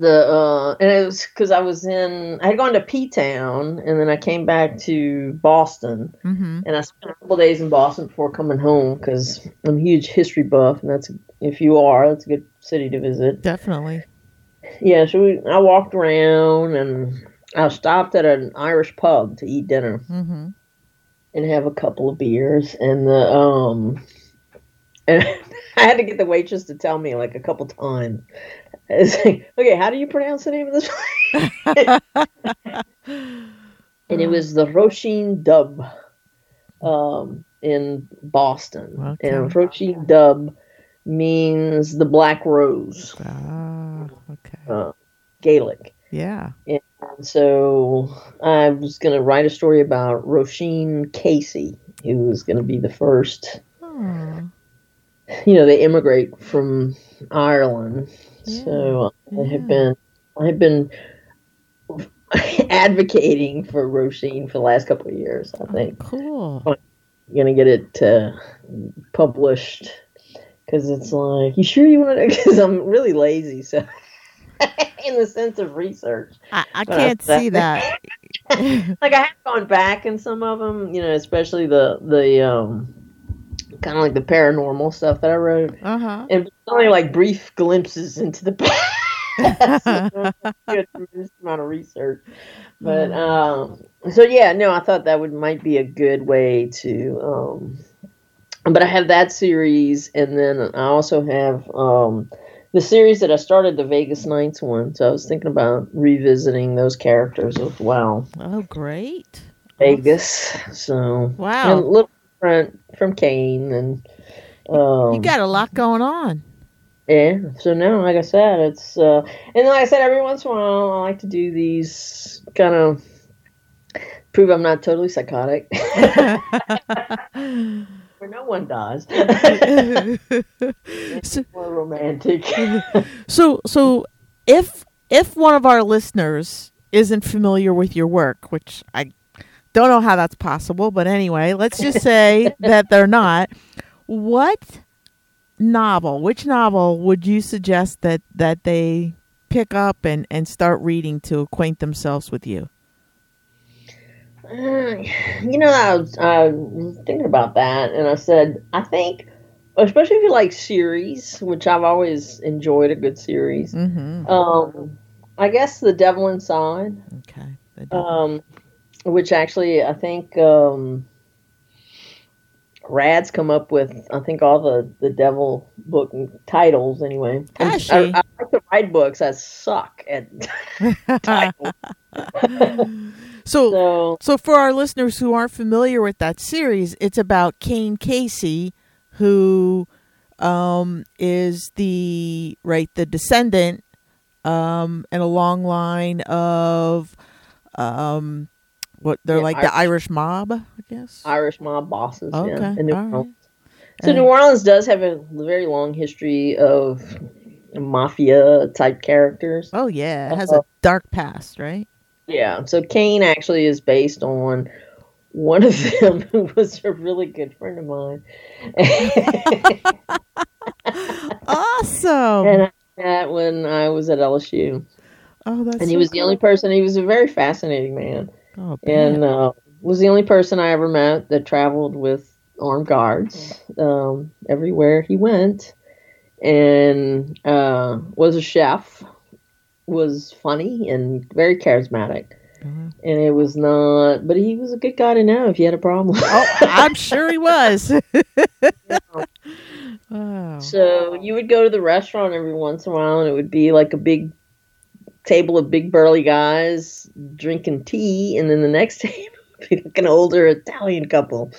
The uh and it was because I was in I had gone to P Town and then I came back to Boston Mm-hmm. and I spent a couple days in Boston before coming home because I'm a huge history buff and that's if you are that's a good city to visit. Definitely. Yeah, so we, I walked around and I stopped at an Irish pub to eat dinner Mm-hmm. and have a couple of beers and the um and I had to get the waitress to tell me like a couple times. It's like, okay, how do you pronounce the name of this? place?" and it was the Roisin Dub, um, in Boston, Okay. and Roisin Dub means the black rose, Ah, okay. uh, Gaelic. Yeah. And so I was going to write a story about Roisin Casey, who was going to be the first. Oh, You know, they immigrate from Ireland. Yeah, So I yeah. have been, I have been advocating for Roisin for the last couple of years. I think cool. going to get it uh, published because it's like, you sure you want to? Because I'm really lazy, so. In the sense of research, I, I can't that- see that. like I have gone back in some of them, you know, especially the the um kind of like the paranormal stuff that I wrote, uh huh. and it's only like brief glimpses into the past. Good tremendous amount of research, but um, so yeah, no, I thought that would might be a good way to um, but I have that series, and then I also have um. The series that I started, the Vegas Nights one, so I was thinking about revisiting those characters as well. Oh, great. Vegas. So Wow. and little different from Cain and um, You got a lot going on. yeah. So now, like I said, it's uh, and like I said, every once in a while, I like to do these kind of prove I'm not totally psychotic. Where no one does. so, More romantic. so, so if if one of our listeners isn't familiar with your work, which I don't know how that's possible, but anyway, let's just say that they're not. What novel, which novel would you suggest that that they pick up and and start reading to acquaint themselves with you? Uh, you know, I was, I was thinking about that, and I said, I think, especially if you like series, which I've always enjoyed a good series. Mm-hmm. Um, I guess the Devil Inside, Okay. Um, which actually I think um, Rad's come up with. I think all the the Devil book titles anyway. I. I like to write books. I suck at titles. so so So, for our listeners who aren't familiar with that series, it's about Cain Casey, who um, is the right the descendant um, in a long line of um, what they're Yeah, like the Irish- Irish mob, I guess. Irish mob bosses. Okay, yeah, in New all right. Orleans. So And- New Orleans does have a very long history of mafia type characters. oh yeah, it has Uh-oh. a uh, dark past, right? Yeah. So Cain actually is based on one of them who was a really good friend of mine. awesome. And I met when I was at LSU. Oh, that's and he so was the only person. He was a very fascinating man, Oh, and uh, was the only person I ever met that traveled with armed guards um, everywhere he went, and uh, was a chef. Was funny and very charismatic, Uh-huh. and it was not. But he was a good guy to know if you had a problem. oh, I'm sure he was. oh. So you would go to the restaurant every once in a while, and it would be like a big table of big burly guys drinking tea, and then the next table be like an older Italian couple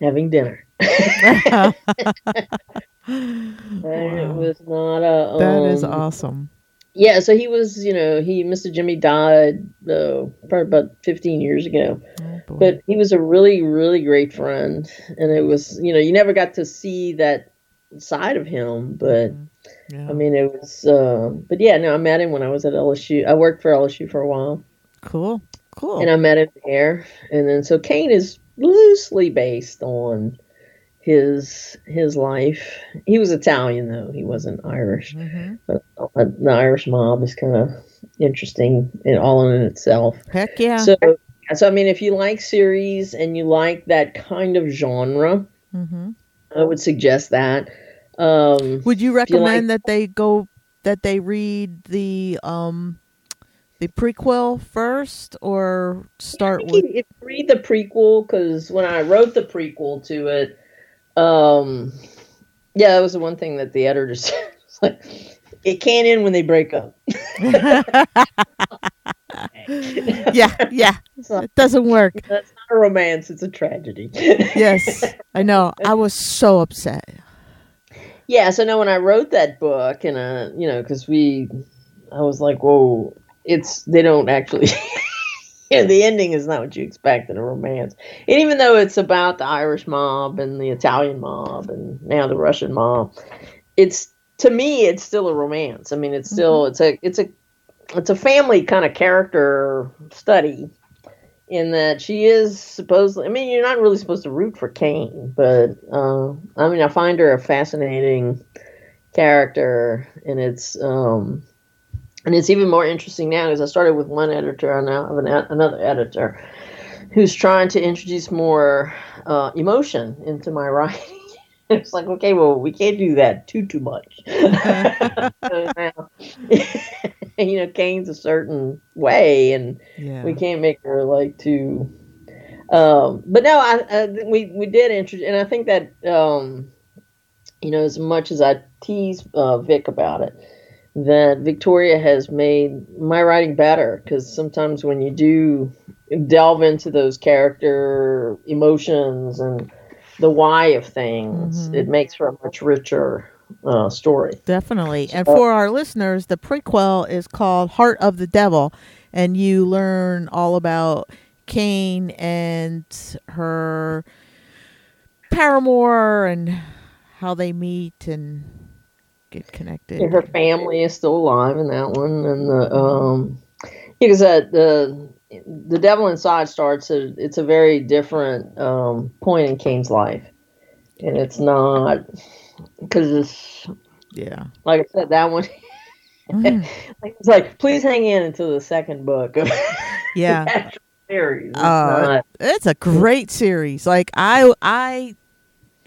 having dinner. And it was not a. That is um, awesome. Yeah, so he was, you know, he Mr. Jimmy died uh, probably about 15 years ago. Oh, but he was a really really great friend and it was you know you never got to see that side of him but yeah. i mean it was uh, but yeah no i met him when i was at lsu i worked for lsu for a while cool. Cool. and i met him there and then so cain is loosely based on his his life he was italian though he wasn't irish Mhm. but uh, the irish mob is kind of interesting in all in itself Heck yeah. so, so I mean, if you like series and you like that kind of genre, hmm I would suggest that. Um, Would you you like- recommend that they go that they read the um the prequel first or start think with you, if you read the prequel, because when I wrote the prequel to it, um, yeah, that was the one thing that the editor said. It's like, it can't end when they break up. yeah, yeah. It doesn't work. that's not a romance; it's a tragedy. Yes. I know. I was so upset. Yeah, so now when I wrote that book, and uh, you know, because we, I was like, whoa, it's they don't actually. yeah, the ending is not what you expect in a romance. And even though it's about the Irish mob and the Italian mob and now the Russian mob, it's to me it's still a romance. I mean, it's still it's a it's a it's a family kind of character study in that she is supposedly I mean, you're not really supposed to root for Cain, but uh, I mean, I find her a fascinating character and it's um and it's even more interesting now because I started with one editor and now I have an, another editor who's trying to introduce more uh, emotion into my writing. it's like, okay, well, we can't do that too too much. You know, Cain's a certain way, and Yeah. we can't make her like too. Um, but no, I, I we we did introduce, and I think that um, you know, as much as I tease uh, Vic about it, that Victoria has made my writing better because sometimes when you do delve into those character emotions and the why of things, Mhm. it makes for a much richer uh, story. Definitely. And for our listeners, the prequel is called Heart of the Devil, and you learn all about Cain and her paramour and how they meet and get connected. Yeah, her family is still alive in that one, and the um, because uh, the the Devil Inside starts. A, it's a very different um, point in Cain's life, and it's not because it's Yeah. like I said that one. Mhm. It's like please hang in until the second book of Yeah. series. It's Uh, not- It's a great series. Like I I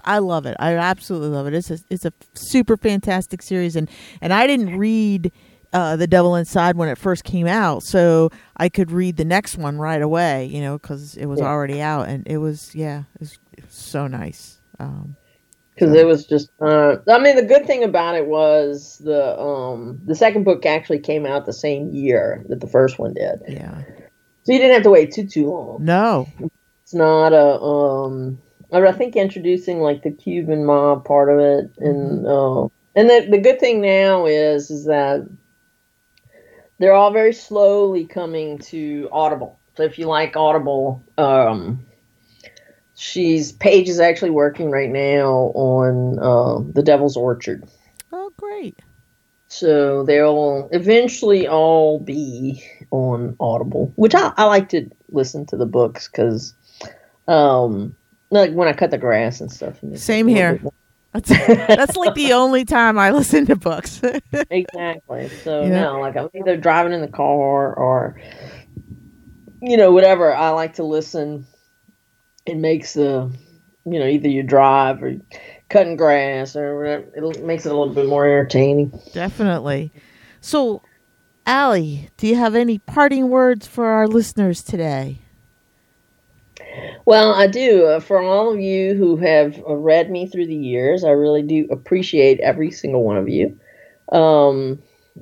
I love it. I absolutely love it. It's a it's a super fantastic series and and I didn't read uh, The Devil Inside when it first came out, so I could read the next one right away, you know, cuz it was Yeah. already out and it was yeah, it was, it was so nice. Um because it was just uh, i mean the good thing about it was the um the second book actually came out the same year that the first one did yeah. so you didn't have to wait too too long No. it's not a um I think introducing like the Cuban mob part of it, and uh, and the the good thing now is is that they're all very slowly coming to Audible. So if you like Audible, um, she's Paige is actually working right now on uh, The Devil's Orchard. Oh, great. So they'll eventually all be on Audible, which I, I like to listen to the books because Um, like when I cut the grass and stuff. Same here. That's, that's like the only time I listen to books. exactly. So yeah. no, like I'm either driving in the car or you know whatever. I like to listen. It makes the you know either you drive or cutting grass or whatever. It makes it a little bit more entertaining. Definitely. So, Ali, do you have any parting words for our listeners today? Well, I do. Uh, for all of you who have uh, read me through the years, I really do appreciate every single one of you. Um,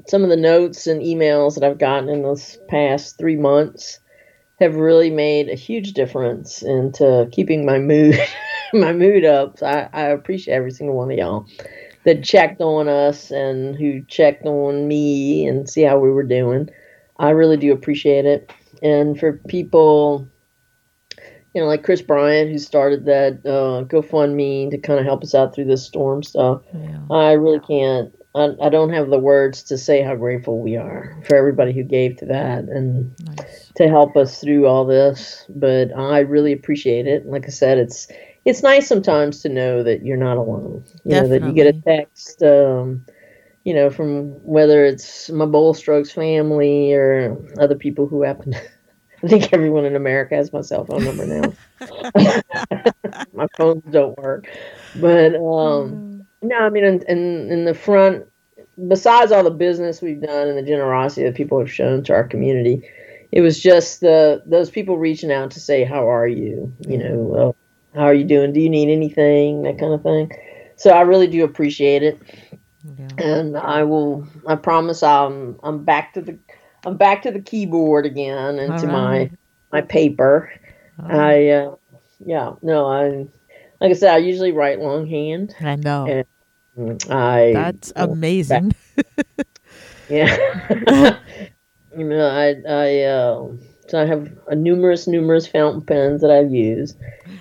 some of the notes and emails that I've gotten in this past three months have really made a huge difference into keeping my mood my mood up. So I, I appreciate every single one of y'all that checked on us and who checked on me and see how we were doing. I really do appreciate it. And for people you know, like Chris Bryant, who started that uh, GoFundMe to kind of help us out through this storm stuff. Yeah. I really can't. I, I don't have the words to say how grateful we are for everybody who gave to that and nice. to help us through all this. But I really appreciate it. Like I said, it's it's nice sometimes to know that you're not alone. You Definitely. know that you get a text. Um, you know, from whether it's my Bold Strokes family or other people who happen to I think everyone in America has my cell phone number now. my phones don't work, but um, mm. No, I mean, in, in in the front, besides all the business we've done and the generosity that people have shown to our community, it was just the those people reaching out to say, "How are you?" You know, how are you doing? Do you need anything? That kind of thing. So I really do appreciate it, yeah. and I will. I promise I'm I'm back to the I'm back to the keyboard again and All to right. my my paper. I uh, yeah no I like I said I usually write longhand. I know. I that's amazing. yeah. you know I I uh, so I have a numerous numerous fountain pens that I've used,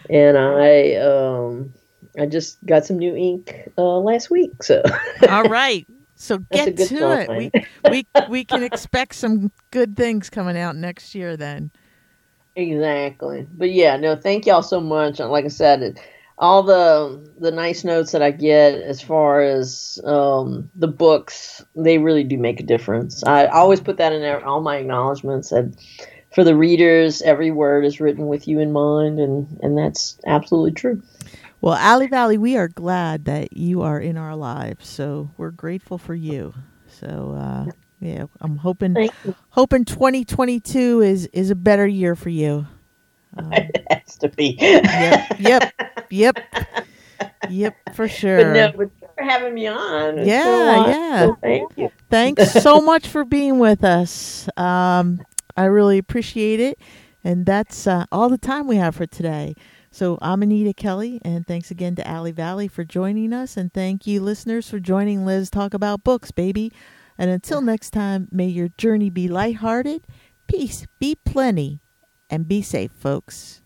and I um I just got some new ink uh, last week. So all right, so get to it. We we we can expect some good things coming out next year then. Exactly. But yeah, no, thank y'all so much. Like I said, it, all the the nice notes that I get as far as um, the books, they really do make a difference. I always put that in there, all my acknowledgments and for the readers, every word is written with you in mind and and that's absolutely true. Well, Ali Vali, we are glad that you are in our lives. So we're grateful for you. So uh, yeah, I'm hoping hoping 2022 is is a better year for you. Um, it has to be. yep, yep, yep, yep, for sure. But no, but for having me on. yeah, so yeah. So thank you. Thanks so much for being with us. Um, I really appreciate it, and that's uh, all the time we have for today. So I'm Anita Kelly, and thanks again to Ali Vali for joining us. And thank you, listeners, for joining Liz talk about books, baby. And until next time, may your journey be lighthearted, peace be plenty, and be safe, folks.